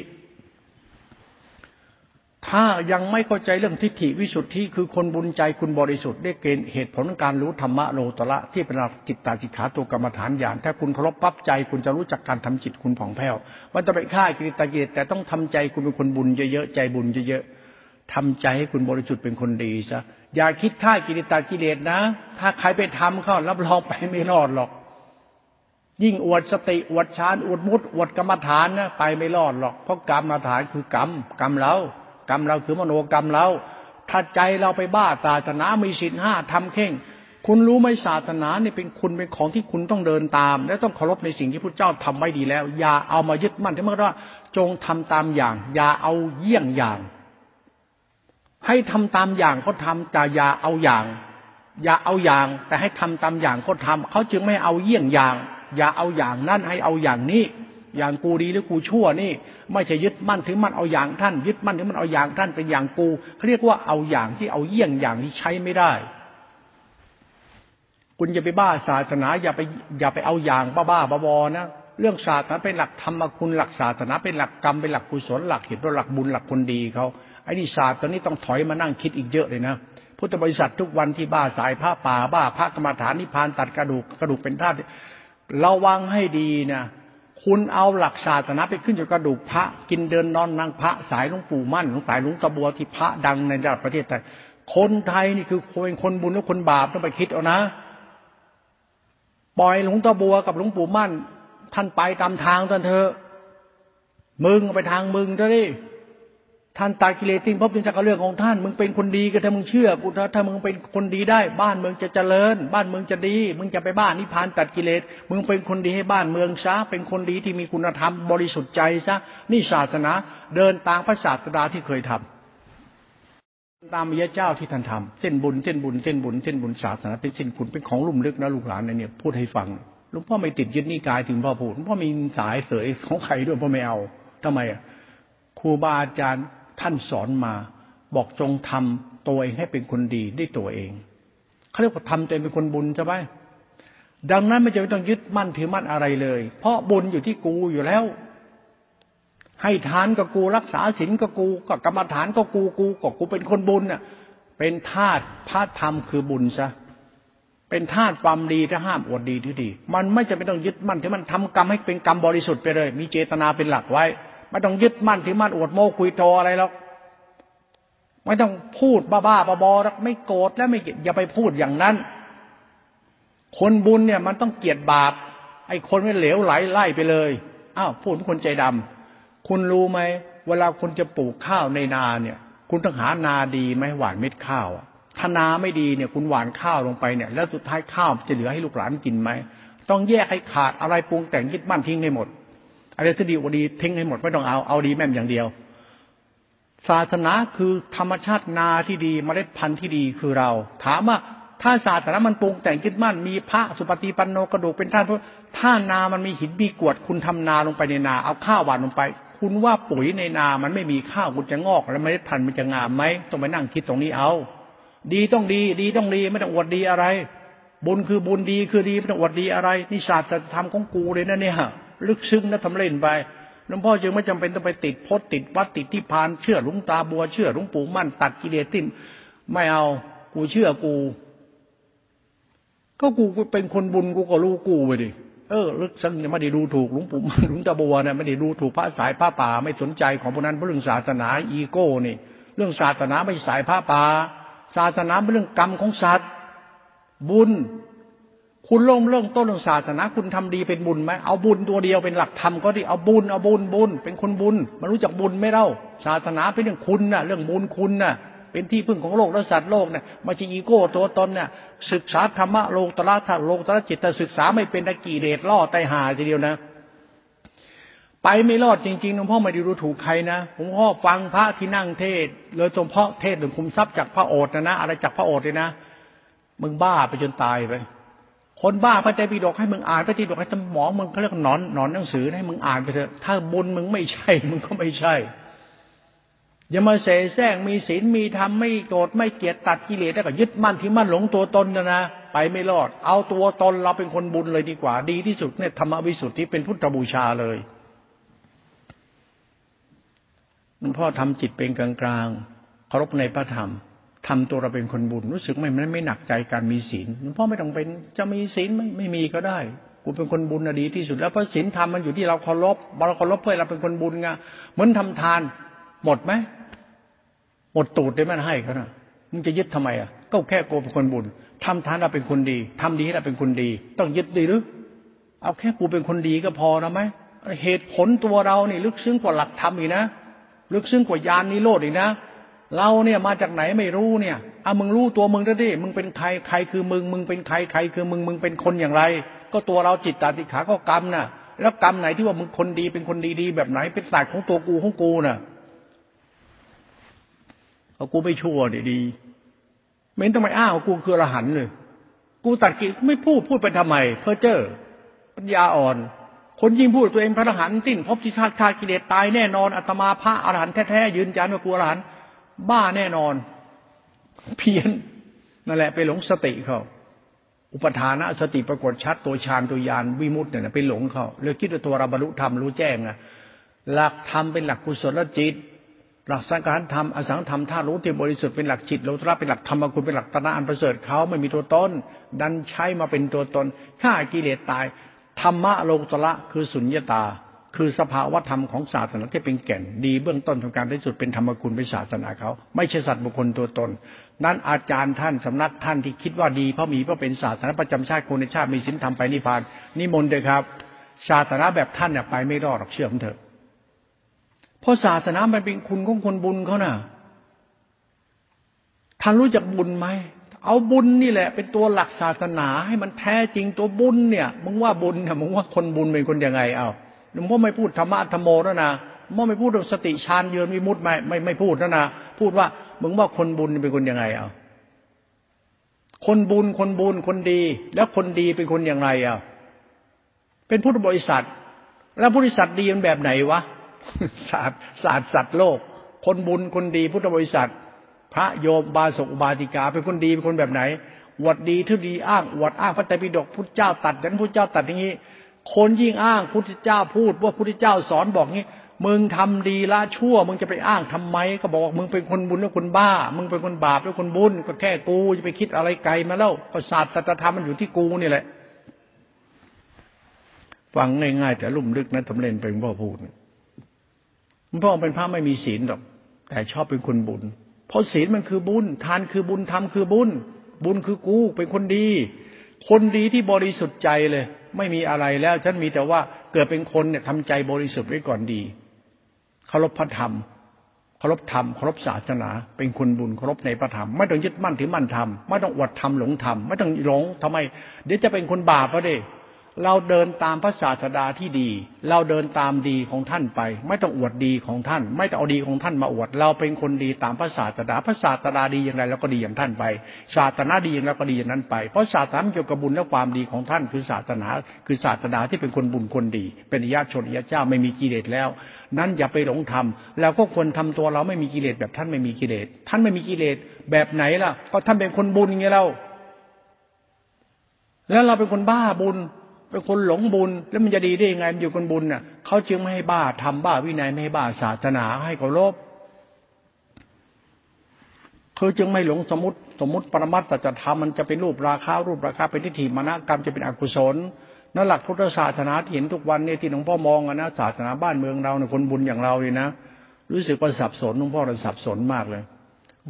ถ้ายังไม่เข้าใจเรื่องทิฏฐิวิสุทธิ คือคนบุญใจคุณบริสุทธิ์ได้เกณฑ์เหตุผลการรู้ธรรมะโลตระที่เป็นหลักกิตตาจิตขาตัวกรรมฐานอย่าง ถ้าคุณเคารพปั๊บใจ คุณจะรู้จักการทำจิตคุณผ่องแผ้วมันจะไปฆ่ากิริตากิเลสแต่ต้องทำใจคุณเป็นคนบุญเยอะๆใจบุญเยอะๆทำใจให้คุณบริสุทธิ์เป็นคนดีซะอย่าคิดฆ่ากิริตากิเลสนะ ถ้าใครไปทำเขารับรองไปไม่รอดหรอก ยิ่งอวดสติอวดฌานอวดมุตอวดกรรมฐานนะไปไม่รอดหรอก เพราะกรรมฐานคือกรรมกรรมเรากรรมเราคือมโนกรรมเราถ้าใจเราไปบ้าศาสนามีศีลห้าทำเข่ง คุณรู้ไหมศาสนาเนี่ยเป็นคุณเป็นของที่คุณต้องเดินตาม และต้องเคารพในสิ่งที่พระเจ้าทำไว้ดีแล้ว อย่าเอามายึดมั่นที่มื่อว่า จงทำตามอย่าง อย่าเอาเยี่ยงอย่าง ให้ทำตามอย่างเขาทำแต่อย่าเอาอย่าง อย่าเอาอย่าง แต่ให้ทำตามอย่างเขาทำเขาจึงไม่เอาเยี่ยงอย่าง อย่าเอาอย่างนั่นให้เอาอย่างนี้ อย่างกูดีหรือกูชั่วนี่ ไม่ใช่ยึดมั่นถือมั่นเอาอย่างท่าน ยึดมั่นถือมั่นเอาอย่างท่านเป็นอย่างกูเขาเรียกว่าเอาอย่างที่เอาเยี่ยงอย่างที่ใช้ไม่ได้ คุณอย่าไปบ้าศาสนา อย่าไปอย่าไปเอาอย่างบ้าบ้าบอนะเรื่องศาสนาเป็นหลักธรรมคุณหลักศาสนาเป็นหลักกรรมเป็นหลักกุศลหลักเหตุหลักบุญหลักคนดีเขาไอ้นี่ศาสตร์ตอนนี้ต้องถอยมานั่งคิดอีกเยอะเลยนะพุทธบริษัททุกวันที่บ้าสายผ้าป่าบ้าพระกรรมฐานนิพพานตัดกระดูกกระดูกเป็นธาตุ ระวังให้ดีนะคุณเอาหลักศาสนาไปขึ้นอยู่กระดูกพระ กินเดินนอนนางพระ สายหลวงปู่มั่นหลวงสายหลวงตะบัวที่พระดังในระดับประเทศไทยคนไทยนี่คือเป็นคนบุญหรือคนบาปต้องไปคิดเอานะปล่อยหลวงตะบัวกับหลวงปู่มั่น ท่านไปตามทางท่านเถอะมึงไปทางมึงเถอะดิ ท่านตากิเลสติ้งพบเป็นจักรเรื่องของท่าน มึงเป็นคนดีก็ถ้ามึงเชื่อกูถ้าถ้ามึงเป็นคนดีได้ บ้านเมืองจะเจริญ บ้านเมืองจะดี มึงจะไปบ้านนิพพานตัดกิเลส มึงเป็นคนดีให้บ้านเมืองซะ เป็นคนดีที่มีคุณธรรมบริสุทธิ์ใจซะ นี่ศาสนาเดินตามพระศาสดาที่เคยทำตามมียเจ้าที่ท่านทำเส้นบุญเส้นบุญเส้นบุญเส้นบุญศาสนาเป็นเส้นคุณเป็นของลุ่มลึกนะลูกหลานเนี่ยพูดให้ฟังหลวงพ่อไม่ติดยึดนิกายถึงพ่อพูดหลวงพ่อมีสายเสยของใครด้วยพ่อไม่เอาทำไมอะครูบาอาจารย์ ท่านสอนมา บอกจงทำตัวเองให้เป็นคนดีด้วยตัวเองเขาเรียกว่าทำตัวเองเป็นคนบุญใช่ไหมดังนั้นไม่จำเป็นต้องยึดมั่นถือมั่นอะไรเลย เพราะบุญอยู่ที่กูอยู่แล้ว ให้ทานก็กูรักษาศีลก็กูก็กรรมฐานก็กูกูก็กูเป็นคนบุญน่ะ เป็นธาตุพระธรรมคือบุญซะเป็นธาตุความดีถ้าห้ามอวดดีที่ดี มันไม่จะไม่ต้องยึดมั่นที่มันทำกรรมให้เป็นกรรมบริสุทธิ์ไปเลย มีเจตนาเป็นหลักไว้ ไม่ต้องยึดมั่นที่มั่นอวดโม้คุยโตอะไรหรอกไม่ต้องพูดบ้าๆบอๆแล้วไม่โกรธแล้วไม่อย่าไปพูดอย่างนั้น คนบุญเนี่ยมันต้องเกียดบาป ไอ้คนไม่เหลวไหลไล่ไปเลยอ้าวพูดคนใจดำคุณรู้ไหมเวลาคุณจะปลูกข้าวในนาเนี่ย คุณต้องหานาดีไหมหว่านเม็ดข้าวอะถ้านาไม่ดีเนี่ย คุณหว่านข้าวลงไปเนี่ย แล้วสุดท้ายข้าวจะเหลือให้ลูกหลานกินไหมต้องแยกให้ขาดอะไรปรุงแต่งยึดมั่นทิ้งให้หมด อะไรที่ดีกว่าดีทิ้งให้หมดไม่ต้องเอา เอาดีแม่มอย่างเดียว ศาสนาคือธรรมชาตินาที่ดีเมล็ดพันธุ์ที่ดีคือเรา ถามว่าถ้าศาสนามันปรุงแต่งยึดมั่นมีพระสุปฏิปันโนกระดูกเป็นท่านถ้านามันมีหินมีกรวด คุณทำนาลงไปในนา เอาข้าวหว่านลงไป คุณว่าปุ๋ยในนามันไม่มีข้าวคุณจะงอก แล้วเมล็ดพันธุ์มันจะงามไหมต้องไปนั่งคิดตรงนี้เอา ดีต้องดี ดีต้องดีไม่ต้องอวดดีอะไร บุญคือบุญดีคือดีไม่ต้องอวดดีอะไรนี่ศาสตร์ธรรมของกูเลยนะเนี่ย ลึกซึ้งนะทำเล่นไปหลวงพ่อจึงไม่จำเป็นต้องไปติดพจน์ติดวัดติดที่พานเชื่อหลวงตาบัวเชื่อหลวงปู่มั่นตัดกิเลสติ้นไม่เอากูเชื่อกู ก็กูเป็นคนบุญกูก็รู้กูไปดิเออลึกซึ้งไม่ได้ดูถูกหลวงปู่มั่นหลวงตาบัวเนี่ยไม่ได้ดูถูกพระสายพระป่า ไม่สนใจของพวกนั้นเพราะเรื่องศาสนาอีโก้นี่ เรื่องศาสนาไม่สายพระป่าศาสนาเป็นเรื่องกรรมของสัตว์ บุญ คุณเริ่มเริ่มต้นเรื่องศาสนาคุณทำดีเป็นบุญไหมเอาบุญตัวเดียวเป็นหลักธรรมก็ดีเอาบุญเอาบุญบุญ เป็นคนบุญมันรู้จักบุญไม่เล่าศาสนาเป็นเรื่องคุณน่ะ เรื่องบุญคุณน่ะ เป็นที่พึ่งของโลกและสัตว์โลกเนี่ยมาจะอีโก้ตัวตนเนี่ยศึกษาธรรมะโลกตระธาโลกตระจิตศึกษาไม่เป็นตะกี้เดชล่อไตหาทีเดียวนะ ไปไม่รอดจริงๆหลวงพ่อไม่ได้รู้ถูกใครนะหลวงพ่อฟังพระที่นั่งเทศเลยจมเพาะเทศหรือคุมทรัพย์จากพระโอษฐ์นะนะอะไรจากพระโอษฐ์เลยนะมึงบ้าไปจนตายไป คนบ้าพระใจปีดกให้มึงอ่านพระใจปีดกให้สมองมึงเขาเรียกหนอนหนอนหนังสือให้มึงอ่านไปเถอะถ้าบุญมึงไม่ใช่ มึงก็ไม่ใช่ อย่ามาเสแสร้งมีศีลมีธรรมไม่โกรธไม่เกลียดตัดกิเลสแล้วก็ยึดมั่นที่มั่นหลงตัวตนนะนะไปไม่รอด เอาตัวตนเราเป็นคนบุญเลยดีกว่า ดีที่สุดเนี่ยธรรมวิสุทธิเป็นพุทธบูชาเลยหลวงพ่อทำจิตเป็นกลางกลางเคารพในพระธรรม ทำตัวเราเป็นคนบุญรู้สึกไม่ไม่ไม่หนักใจการมีศีลหลวงพ่อไม่ต้องเป็นจะมีศีลไม่ไม่มีก็ได้กูเป็นคนบุญดีที่สุดแล้วเพราะศีลธรรมมันอยู่ที่เราเคารพเราเคารพเพื่อเราเป็นคนบุญไงเหมือนทำทาน หมดไหมหมดตูดได้ไหมให้เขานะมึงจะยึดทำไมอะก็แค่โกเป็นคนบุญทำทานเราเป็นคนดีทำดีให้เราเป็นคนดี ต้องยึดดีหรือเอาแค่กูเป็นคนดีก็พอแล้วไหมเหตุผลตัวเรานี่ ลึกซึ้งกว่าหลักธรรมอีกนะลึกซึ้งกว่ายานนิโรธอีกนะ เราเนี่ยมาจากไหนไม่รู้เนี่ยเอามึงรู้ตัวมึงซะดิมึงเป็นใครใครคือมึง มึงเป็นใครใครคือมึงมึงเป็นคนอย่างไร ก็ตัวเราจิตตาติขาก็กรรมน่ะ แล้วกรรมไหนที่ว่ามึงคนดีเป็นคนดีๆแบบไหนเป็นศาสตร์ของตัวกูของกูน่ะเอากูไม่ชั่วดีดีไม่ต้องไปอ้าวกูคืออรหันเลย กูตัดกิไม่พูดพูดไปทำไม เพ้อเจอปัญญาอ่อน คนยิ่งพูดตัวเองพระอรหันต์สิ้นพบที่ชาติชาติกิเลสตายแน่นอนอัตมาพระอรหันต์แท้ๆยืนยันว่ากูอรหันต์ บ้าแน่นอน เพี้ยนนั่นแหละไปหลงสติเขาอุปทานะสติปรากฏชัดตัวฌานตัวยานวิมุตต์เนี่ยไปหลงเขาเลยคิดว่าตัวเราบรรลุธรรมรู้แจ้งอะหลักธรรมเป็นหลักกุศลจิต หลักสังการธรรมอสังธรรมธาตุรู้ที่บริสุทธิ์เป็นหลักจิตโลตระเป็นหลักธรรมคุณเป็นหลักตนะอันประเสริฐเขาไม่มีตัวตนดันใช้มาเป็นตัวตนฆ่ากิเลสตายธรรมะโลตระคือสุญญตา คือสภาวธรรมของศาสนาที่เป็นแก่นดีเบื้องต้นของการที่สุดเป็นธรรมคุณเป็นศาสนาเขา ไม่ใช่สัตว์บุคคลตัวตน นั้นอาจารย์ท่านสำนักท่านที่คิดว่าดีเพราะมีเพราะเป็นศาสนาประจำชาติคนในชาติมีศีลธรรมไปนิพพาน นิมนต์เลยครับ ศาสนาแบบท่านเนี่ยไปไม่รอดหรอกเชื่อผมเถอะเพราะศาสนามันเป็นคุณของคนบุญเขาน่ะท่านรู้จักบุญไหมเอาบุญนี่แหละ เป็นตัวหลักศาสนาให้มันแท้จริงตัวบุญเนี่ยมึงว่าบุญเนี่ยมึงว่าคนบุญเป็นคนยังไงเอาห ลวงพ่อไม่พูดธรรมะธรรมโมแล้วนะพ่อไม่พูดเรื่องสติฌานเยือนวิมุตไม่ไม่ไม่พูดแล้วนะพูดว่ามึงว่าคนบุญเป็นคนยังไงเอาคนบุญคนบุญคนดี แล้วคนดีเป็นคนอย่างไรอะ เป็นพุทธบริษัท แล้วบริษัทดีมันแบบไหนวะศาสตร์ศาสตร์สัตว์โลก คนบุญคนดีพุทธบริษัท พระโยมบาศกบาติกา เป็นคนดีเป็นคนแบบไหนวัดดีทุดีอ้างวัดอ้างพระไตรปิฎกพุทธเจ้าตัดนั้นพุทธเจ้าตัดอย่างนี้ คนยิ่งอ้างพุทธเจ้าพูดว่าพุทธเจ้าสอนบอกงี้ มึงทำดีละชั่ว มึงจะไปอ้างทำไม ก็บอกมึงเป็นคนบุญแล้วคนบ้า มึงเป็นคนบาปแล้วคนบุญ ก็แค่กูจะไปคิดอะไรไกลมาแล้วก็ศาสตร์ตถธรรมมันอยู่ที่กูนี่แหละ ฟังง่ายๆแต่ลุ่มลึกนะทำเล่นเป็นพ่อพูดมันพ่อเป็นพระไม่มีศีลหรอกแต่ชอบเป็นคนบุญ เพราะศีลมันคือบุญ ทานคือบุญทำคือบุญ บุญคือกูเป็นคนดี คนดีที่บริสุทธิ์ใจเลย ไม่มีอะไรแล้ว ฉันมีแต่ว่าเกิดเป็นคนเนี่ยทำใจบริสุทธิ์ไว้ก่อนดีเคารพพระธรรมเคารพธรรมเคารพศาสนา เป็นคุณบุญเคารพในพระธรรมไม่ต้องยึดมั่นถือมั่นธรรมไม่ต้องอวดธรรมหลงธรรมไม่ต้องหลงทำไม เดี๋ยวจะเป็นคนบาปก็ได้ เราเดินตามพระศาสดาที่ดี เราเดินตามดีของท่านไป ไม่ต้องอวดดีของท่าน ไม่ต้องเอาดีของท่านมาอวด เราเป็นคนดีตามพระศาสดาพระศาสดาดีอย่างไรเราก็ดีอย่างท่านไป ศาสนาดีอย่างไราก็ดีอย่างนั้นไป เพราะศาสนาเกี่ยวกับบุญและความดีของท่าน คือศาสนา คือศาสดาที่เป็นคนบุญคนดี เป็นญาติชนญาติเจ้าไม่มีกิเลสแล้ว นั้นอย่าไปหลงทำแล้วก็ควรทำตัวเราไม่มีกิเลสแบบท่านไม่มีกิเลสท่านไม่มีกิเลสแบบไหนล่ะก็ท่านเป็นคนบุญไงเราแล้วเราเป็นคนบ้าบุญ เป็นคนหลงบุญแล้วมันจะดีได้ยังไงมันอยู่คนบุญน่ะเขาจึงไม่ให้บ้าทำบ้าวินัยไม่ให้บ้าศาสนาให้เคารพเขาจึงไม่หลงสมมติ สมมติปรมัตถจะทำมันจะเป็นรูปราคารูปราคาเป็นทิฏฐิมณกรรมจะเป็นอกุศลนั่นหลักพุทธศาสนาที่เห็นทุกวันเนี่ยที่หลวงพ่อมองนะศาสนาบ้านเมืองเราเนี่ยคนบุญอย่างเราเลยนะรู้สึกว่าสับสนหลวงพ่อเราสับสนมากเลย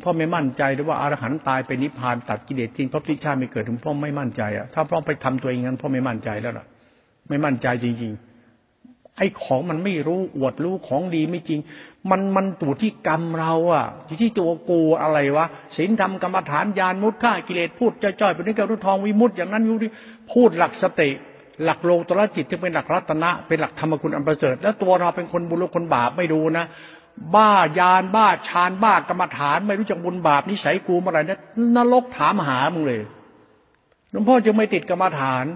พ่อไม่มั่นใจด้วยว่าอารหันต์ตายไปนิพพานตัดกิเลสจริงพระพุทธเจ้าไม่เกิดถึงพ่อไม่มั่นใจอะถ้าพ่อไปทำตัวเองงั้นพ่อไม่มั่นใจแล้วล่ะ ไม่มั่นใจจริง ๆ ไอ้ของมันไม่รู้อวดรู้ของดีไม่จริง มันมันตัวที่กรรมเราอะที่ตัวกูอะไรวะศีลธรรมกรรมฐานญาณมุดฆ่ากิเลสพูดจ้อยๆเป็นนิกรุทองวิมุตอย่างนั้นวิมุตพูดหลักสติหลักโลตระจิตที่เป็นหลักรัตนะเป็นหลักธรรมคุณอันประเสริฐแล้วตัวเราเป็นคนบุญหรือคนบาปไม่ดูนะ บ้ายานบ้าฌานบ้ากรรมฐานไม่รู้จักบุญบาปนิสัยกูเมื่อไรเนี่ยนรกถามหามึงเลยหลวงพ่อจึงไม่ติดกรรมฐาน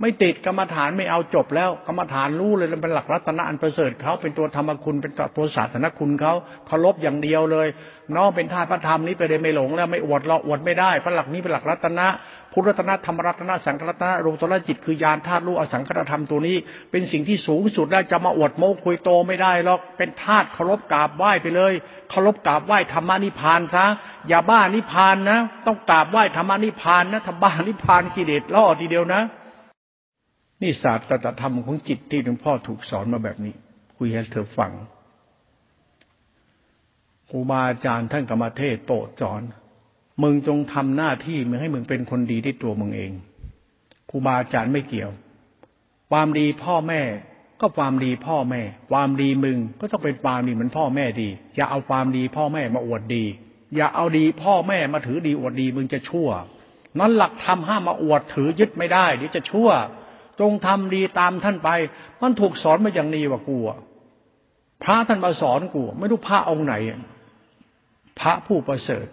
ไม่ติดกรรมฐานไม่เอาจบแล้วกรรมฐานรู้เลยเป็นหลักรัตนะอันประเสริฐเขาเป็นตัวธรรมคุณเป็นตัวศาสนคุณเขาเคารพอย่างเดียวเลยน้องเป็นธาตุพระธรรมนี้ไปเลยไม่หลงแล้วไม่อวดเราอวดไม่ได้พระหลักนี้เป็นหลักรัตนะ พุทธรัตนะธรรมรัตนะสังฆรัตนะรูปตระจิตคือยานธาตุรู้อสังขตธรรมตัวนี้ เป็นสิ่งที่สูงสุดแล้วจะมาอวดโม้คุยโตไม่ได้หรอกเป็นธาตุเคารพกราบไหว้ไปเลยเคารพกราบไหว้ธรรมนิพานซะอย่าบ้านิพานนะ ต้องกราบไหว้ธรรมนิพานนะถ้าบ้านิพานกิเลสล่อทีเดียวนะ นี่ศาสตร์ธรรมของจิตที่หลวงพ่อถูกสอนมาแบบนี้ คุยให้เธอฟังครูบาอาจารย์ท่านกรรมเทศโปรดสอน มึงจงทำหน้าที่มึงให้มึงเป็นคนดีที่ตัวมึงเองครูบาอาจารย์ไม่เกี่ยว ความดีพ่อแม่ก็ความดีพ่อแม่ ความดีมึงก็ต้องเป็นความดีเหมือนพ่อแม่ดี อย่าเอาความดีพ่อแม่มาอวดดี อย่าเอาดีพ่อแม่มาถือดีอวดดีมึงจะชั่ว นั้นหลักธรรมห้ามมาอวดถือยึดไม่ได้เดี๋ยวจะชั่ว จงทำดีตามท่านไป มันถูกสอนมาอย่างนี้ว่ากูพระท่านมาสอนกู ไม่รู้พระองค์ไหน พระผู้ประเสริฐ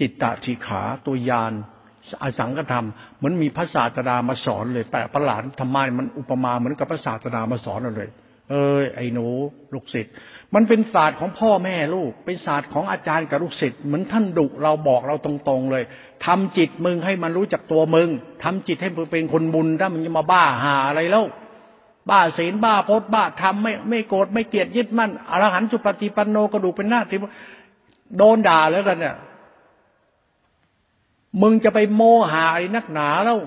จิตตชิขาตัวยานอสังกธรรมเหมือนมีพระศาสดามาสอนเลยแปลประหลาดทำไมมันอุปมาเหมือนกับพระศาสดามาสอนเราเลย เอ้ยไอ้หนูลูกศิษย์มันเป็นศาสตร์ของพ่อแม่ลูก เป็นศาสตร์ของอาจารย์กับลูกศิษย์เหมือนท่านดุเราบอกเราตรงๆเลยทำจิตมึงให้มันรู้จักตัวมึงทำจิตให้มึงเป็นคนบุญถ้ามึงจะมาบ้าหาอะไรแล้วบ้าศีลบ้าพจน์บ้าทำไม่ไม่โกรธไม่เกลียดยึดมั่นอรหันตุปฏิปันโนกระดูกเป็นหน้าที่โดนด่าแล้วกันเนี่ย มึงจะไปโมหาไอ้นักหนาแล้ว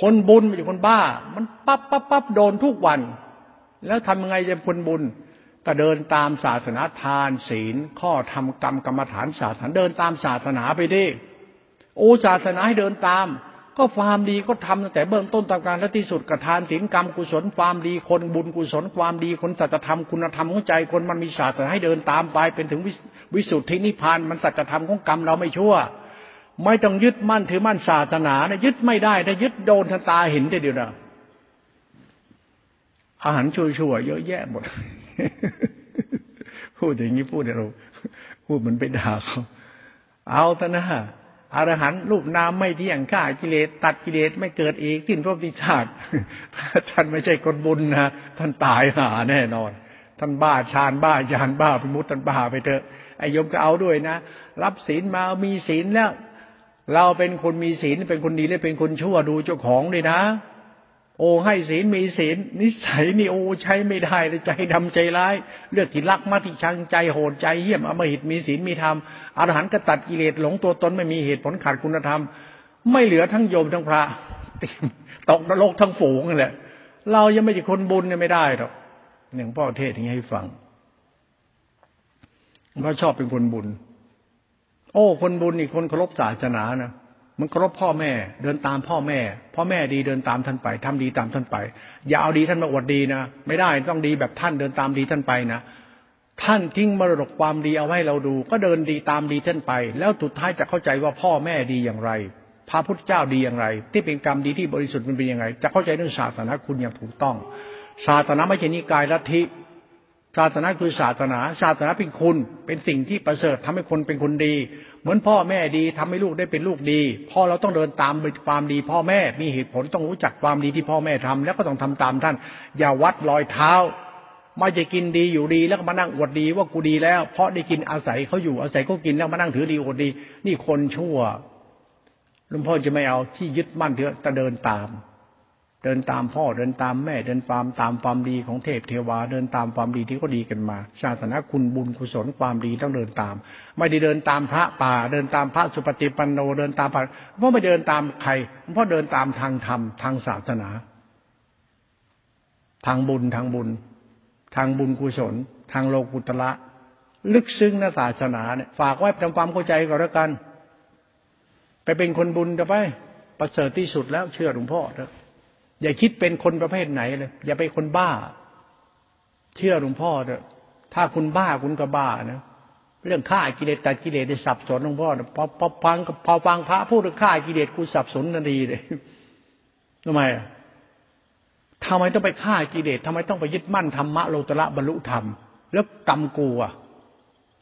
คนบุญไม่ใช่คนบ้า มันปั๊บปั๊บปั๊บโดนทุกวัน แล้วทำยังไงจะคนบุญ ก็เดินตามศาสนาทานศีล ข้อทำกรรมกรรมฐานศาสนาเดินตามศาสนาไปดิโอ้ศาสนาให้เดินตาม ก็ความดีก็ทำตั้งแต่เบื้องต้นตามการและที่สุดกระทานศีลกรรมกุศลความดีคนบุญกุศลความดีคนสัจธรรมคุณธรรมของใจคนมันมีศาสนาให้เดินตามไปเป็นถึงวิสุทธินิพพานมันสัจธรรมของกรรมเราไม่ชั่ว ไม่ต้องยึดมั่นถือมั่นศาสนานะยึดไม่ได้ถ้ายึดโดนทันตาเห็นได้เดียวนะอาหารชั่วๆเยอะแยะหมดพูดอย่างนี้พูดเราพูดเหมือนไปด่าเขาเอาต่นะอรหันรูปนามไม่เที่ยงฆ่ากิเลสตัดกิเลสไม่เกิดอีกสิ้นรบติชาติท่านไม่ใช่คนบุญนะท่านตายหาแน่นอน ท่านบ้าชานบ้ายานบ้าพิมุตท่านบ้าไปเถอะไอ้ยมก็เอาด้วยนะ รับศีลมามีศีลแล้ว เราเป็นคนมีศีลเป็นคนดีและเป็นคนชั่วดูเจ้าของเลยนะ โอ้ให้ศีลมีศีลนิสัยนี่โอ้ใช้ไม่ได้เลยใจดำใจร้าย เลือกที่รักมาที่ชังใจโหดใจเหี้ยมอมหิตมีศีลมีธรรมอรหันต์กตัดกิเลสหลงตัวตนไม่มีเหตุผลขาดคุณธรรม ไม่เหลือทั้งโยมทั้งพระตกนรกทั้งฝูงเลยเรายังไม่ใช่คนบุญเนี่ยไม่ได้หรอกหนึ่งพ่อเทศอย่างนี้ให้ฟังเพราะชอบเป็นคนบุญ โอ้ คนบุญนี่คนเคารพศาสนานะมันเคารพพ่อแม่ เดินตามพ่อแม่ พ่อแม่ดีเดินตามท่านไปทำดีตามท่านไป อย่าเอาดีท่านมาอวดดีนะไม่ได้ต้องดีแบบท่านเดินตามดีท่านไปนะท่านทิ้งมรดกความดีเอาไว้เราดู ก็เดินดีตามดีท่านไป แล้วสุดท้ายจะเข้าใจว่าพ่อแม่ดีอย่างไรพระพุทธเจ้าดีอย่างไร ที่เป็นกรรมดีที่บริสุทธิ์มันเป็นยังไง จะเข้าใจเรื่องศาสนาคุณอย่างถูกต้อง ศาสนาไม่ใช่นิกายลัทธิ ศาสนาคือศาสนา ศาสนาเป็นคุณ เป็นสิ่งที่ประเสริฐทำให้คนเป็นคนดี เหมือนพ่อแม่ดีทำให้ลูกได้เป็นลูกดี พ่อเราต้องเดินตามความดี พ่อแม่มีเหตุผลต้องรู้จักความดีที่พ่อแม่ทำแล้วก็ต้องทำตามท่าน อย่าวัดรอยเท้าไม่จะกินดีอยู่ดีแล้วก็มานั่งอวดดีว่ากูดีแล้ว เพราะได้กินอาศัยเขาอยู่อาศัยเขากินแล้วมานั่งถือดีอวดดี นี่คนชั่วหลวงพ่อจะไม่เอาที่ยึดมั่นเถอะแต่เดินตาม เดินตามพ่อเดินตามแม่เดินตามตามความดีของเทพเทวาเดินตามความดีที่เขาดีกันมาศาสนาคุณบุญกุศลความดีต้องเดินตาม ไม่ได้เดินตามพระป่า เดินตามพระสุปฏิปันโนเดินตามพระเพราะไม่เดินตามใครเพราะเดินตามทางธรรมทางศาสนา ทางบุญทางบุญ ทางบุญกุศล ทางโลกุตละ ลึกซึ้งนะศาสนาเนี่ยฝากไว้ทำความเข้าใจก่อนแล้วกัน ไปเป็นคนบุญจะไปประเสริฐที่สุดแล้วเชื่อหลวงพ่อเถอะ อย่าคิดเป็นคนประเภทไหนเลย อย่าไปคนบ้า เชื่อหลวงพ่อเถอะถ้าคุณบ้าคุณก็บ้านะเรื่องฆ่ากิเลสตัดกิเลสได้สับสนหลวงพ่อพอพอฟังพอฟังพระพูดเรื่องฆ่ากิเลสกูสับสนทันทีเลยทำไมทำไมต้องไปฆ่ากิเลสทำไมต้องไปยึดมั่นธรรมะโลตระบรรลุธรรม แล้วกรรมกูอะ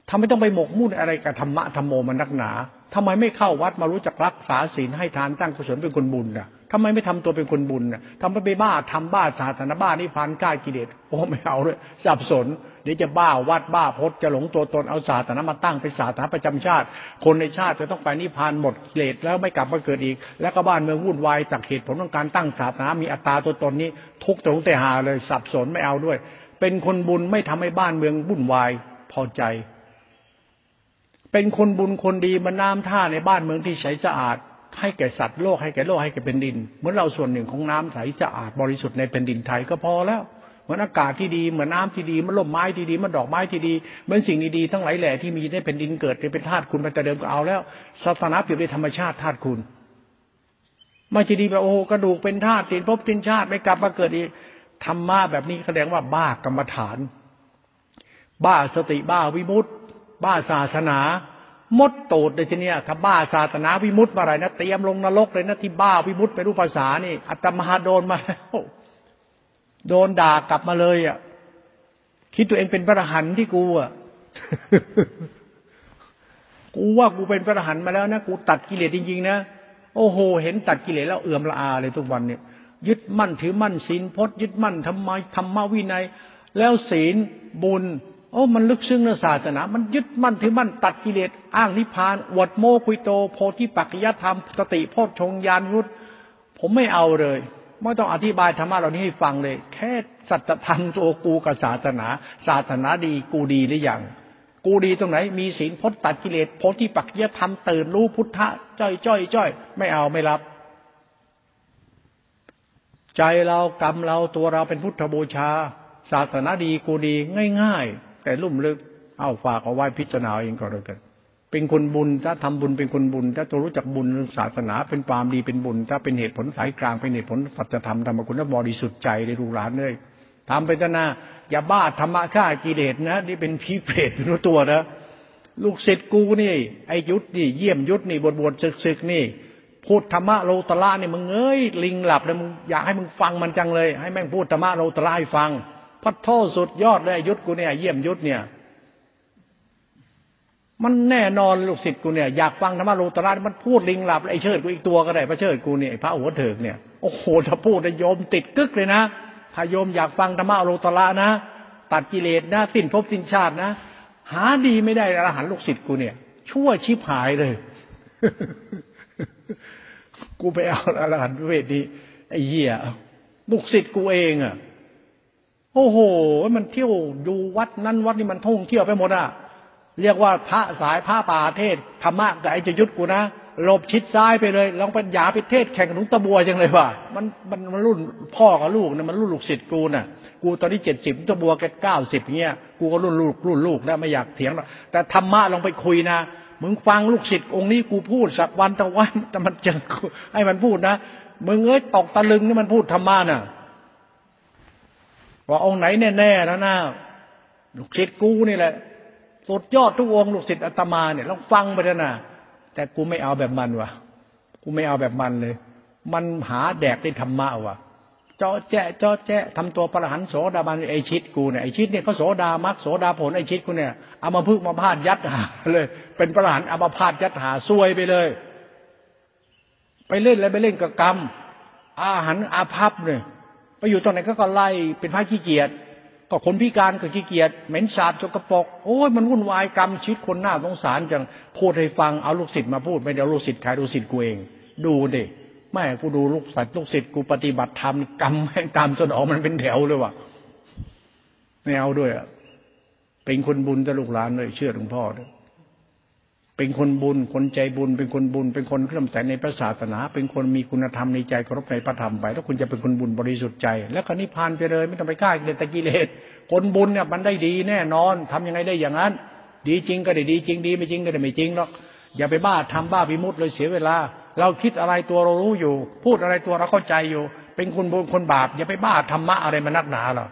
ทำไมต้องไปหมกมุ่นอะไรกับธรรมะธรรมโมมันนักหนาทำไมไม่เข้าวัดมารู้จักรักษาศีลให้ทานตั้งกุศลเป็นคนบุญอะ ทำไมไม่ทำตัวเป็นคนบุญนะทำไมไปบ้าทำบ้าศาสนาบ้านิพพานกล้ากิเลสโอ้ไม่เอาเลยสับสนเดี๋ยวจะบ้าวัดบ้าพจน์จะหลงตัวตนเอาศาสนามาตั้งเป็นศาสนาประจำชาติ คนในชาติจะต้องไปนิพพานหมดกิเลสแล้วไม่กลับมาเกิดอีก แล้วก็บ้านเมืองวุ่นวายจากเหตุผลของการตั้งศาสนามีอัตตาตัวตนนี้ ทุกตรงแต่หาเลยสับสนไม่เอาด้วย เป็นคนบุญไม่ทำให้บ้านเมืองวุ่นวายพอใจ เป็นคนบุญคนดีมาน้ำท่าในบ้านเมืองที่ใสสะอาด ให้แก่สัตว์โลกให้แก่โลกให้แก่เป็นดิน เหมือนเราส่วนหนึ่งของน้ำใสสะอาดบริสุทธิ์ในแผ่นดินไทยก็พอแล้วเหมือนอากาศที่ดีเหมือนน้าที่ดีมันลมไม้ที่ดีมันดอกไม้ที่ดีเหมือนสิ่งดีๆทั้งหลายแหล่ที่มีในแผ่นดินเกิดเป็นธาตุคุณมาแต่เดิมก็เอาแล้วศาสนาเปรียบด้วยธรรมชาติธาตุคุณไม่จะดีแบบโอ้กระดูกเป็นธาตุติดภพตินชาติไม่กลับมาเกิดอีกธรรมะแบบนี้แสดงว่าบ้ากรรมฐาน บ้าสติบ้าวิมุตติบ้าศาสนา มดโตดเลยทีเนี้ยถ้าบ้าศาสนาวิมุตต์มาอะไรนะเตรียมลงนรกเลยนะที่บ้าวิมุตต์ไปรู้ภาษานี่อัตมาโดนมาแล้วโดนด่ากลับมาเลยอะคิดตัวเองเป็นพระหันที่กูอะกูว่ากูเป็นพระอรหันต์มาแล้วนะกูตัดกิเลสจริงๆนะโอ้โห เห็นตัดกิเลสแล้วเอื่อมละอาเลยทุกวันเนี่ย ยึดมั่นถือมั่นศีลพจน์ยึดมั่นทำไมธรรมวินัย แล้วศีลบุญ โอ้มันลึกซึ้งในศาสนา มันยึดมั่นถือมั่นตัดกิเลสอ้างนิพพานวดโมคุยโต โพธิปัจจยธรรมสติโพชฌงยานยุทธผมไม่เอาเลย ไม่ต้องอธิบายธรรมะเหล่านี้ให้ฟังเลย แค่สัจธรรมตัวกูกับศาสนา ศาสนาดีกูดีหรือยังกูดีตรงไหน มีศีลพจน์ตัดกิเลสโพธิปัจจยธรรมตื่นรู้พุทธะจ้อยจ้อยจ้อยไม่เอาไม่รับ ใจเรากรรมเราตัวเราเป็นพุทธบูชา ศาสนาดีกูดีง่าย ๆ แต่ลุ่มลึก เอาฝากเอาไว้พิจารณาเองก็แล้วกัน เป็นคนบุญถ้าทำบุญเป็นคนบุญ ถ้าตัวรู้จักบุญศาสนาเป็นความดีเป็นบุญ ถ้าเป็นเหตุผลสายกลางเป็นเหตุผลสัจธรรมธรรมคุณบริสุทธิ์ใจในรูหลานเลยทำไปเถอะนะอย่าบ้าธรรมะฆ่ากิเลสนะนี่เป็นผีเปรตรู้ตัวนะลูกศิษย์กูนี่ ไอยุทธนี่เยี่ยมยุทธนี่บวชบวชศึกศึกนี่พูดธรรมะโลตระนี่มึงเอ้ยลิงหลับเลยมึงอยากให้มึงฟังมันจังเลย ให้แม่งพูดธรรมะโลตระให้ฟัง พัดโทษสุดยอดเลยยุทธกูเนี่ย เยี่ยมยุทธเนี่ย มันแน่นอนลูกศิษย์กูเนี่ยอยากฟังธรรมะโลตระมันพูดลิงหลับไอเชิดกูอีกตัวก็ได้พระเชิดกูเนี่ยพระหัวเถิกเนี่ยโอ้โหถ้าพูดจะโยมติดกึกเลยนะถ้าโยมอยากฟังธรรมะโลตระนะตัดกิเลสนะสิ้นภพสิ้นชาตินะหาดีไม่ได้อรหันลูกศิษย์กูเนี่ย ชั่วชิบหายเลย กูไปเอาอรหันเวทดีไอ้เหี้ยลูกศิษย์กูเองอะ โอ้โห มันเที่ยวดูวัดนั้นวัดนี้มันท่องเที่ยวไปหมดอะ เรียกว่าพระสายพระป่าเทศธรรมะกับไอ้จะยุทธกูนะหลบชิดซ้ายไปเลยลองปัญญาไปเทศแข่งกับหนุตะบัวจังเลยว่ะมันมันมันรุ่นพ่อกับลูกนะมันรุ่นลูกศิษย์กูน่ะ กูตอนนี้เจ็ดสิบตะบัวแกเก้าสิบเงี้ยกูก็รุ่นลูกรุ่นลูกนะไม่อยากเถียงหรอกแต่ธรรมะลองไปคุยนะมึงฟังลูกศิษย์องค์นี้กูพูดสักวันตะวันแต่มันจะให้มันพูดนะมึงเอ้ยตกตะลึงนี่มันพูดธรรมะน่ะ ว่าองค์ไหนแน่ๆแล้วนะลูกศิษย์กูนี่แหละสุดยอดทุกองค์ลูกศิษย์อาตมาเนี่ยลองฟังไปเถอะนะแต่กูไม่เอาแบบมันวะกูไม่เอาแบบมันเลย มันหาแดกได้ธรรมะวะเจาะแจ๊ะเจาะแจ๊ะทำตัวประหันโสดาบันไอชิดกูเนี่ยไอชิดเนี่ยเขาโสดามักโสดาผลไอชิดกูเนี่ยเอามาพึ่งมาพาดยัดหาเลย เป็นประหันเอามาพาดยัดหาซวยไปเลย ไปเล่นแล้วไปเล่นกับกรรมอาหารอาภัพเนี่ย ไปอยู่ตรงไหนก็ก็ไล่เป็นพระขี้เกียจก็คนพิการก็ขี้เกียจเหม็นสาบจกระปกโอ้ยมันวุ่นวายกรรมชีวิตคนหน้าสงสารจังพูดให้ฟังเอาลูกศิษย์มาพูดไม่เดี๋ยวลูกศิษย์ใครลูกศิษย์กูเอง ดูดิแม่กูดูลูกศิษย์ลูกศิษย์กูปฏิบัติธรรมกรรมแห่งกรรมจนออกมันเป็นแถวเลยว่ะไม่เอาด้วยอะเป็นคนบุญจะลูกหลานเลยเชื่อหลวงพ่อด้วย เป็นคนบุญ คนใจบุญ เป็นคนบุญ เป็นคนเคลื่อนไหวในพระศาสนา เป็นคนมีคุณธรรมในใจเคารพในพระธรรมไปถ้าคุณจะเป็นคนบุญบริสุทธิ์ใจ แล้วก็นิพพานไปเลย ไม่ต้องไปฆ่ากิเลสตะกิเลสคนบุญเนี่ยมันได้ดีแน่นอนทำยังไงได้อย่างนั้น ดีจริงก็ได้ดีจริงดีไม่จริงก็ได้ไม่จริงหรอกอย่าไปบ้าทำบ้าพิมุตเลยเสียเวลา เราคิดอะไรตัวเรารู้อยู่ พูดอะไรตัวเราเข้าใจอยู่ เป็นคนบุญคนบาปอย่าไปบ้าธรรมะอะไรมานักหนาหรอก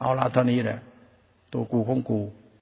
เอาละเท่านี้แหละตัวกูของกู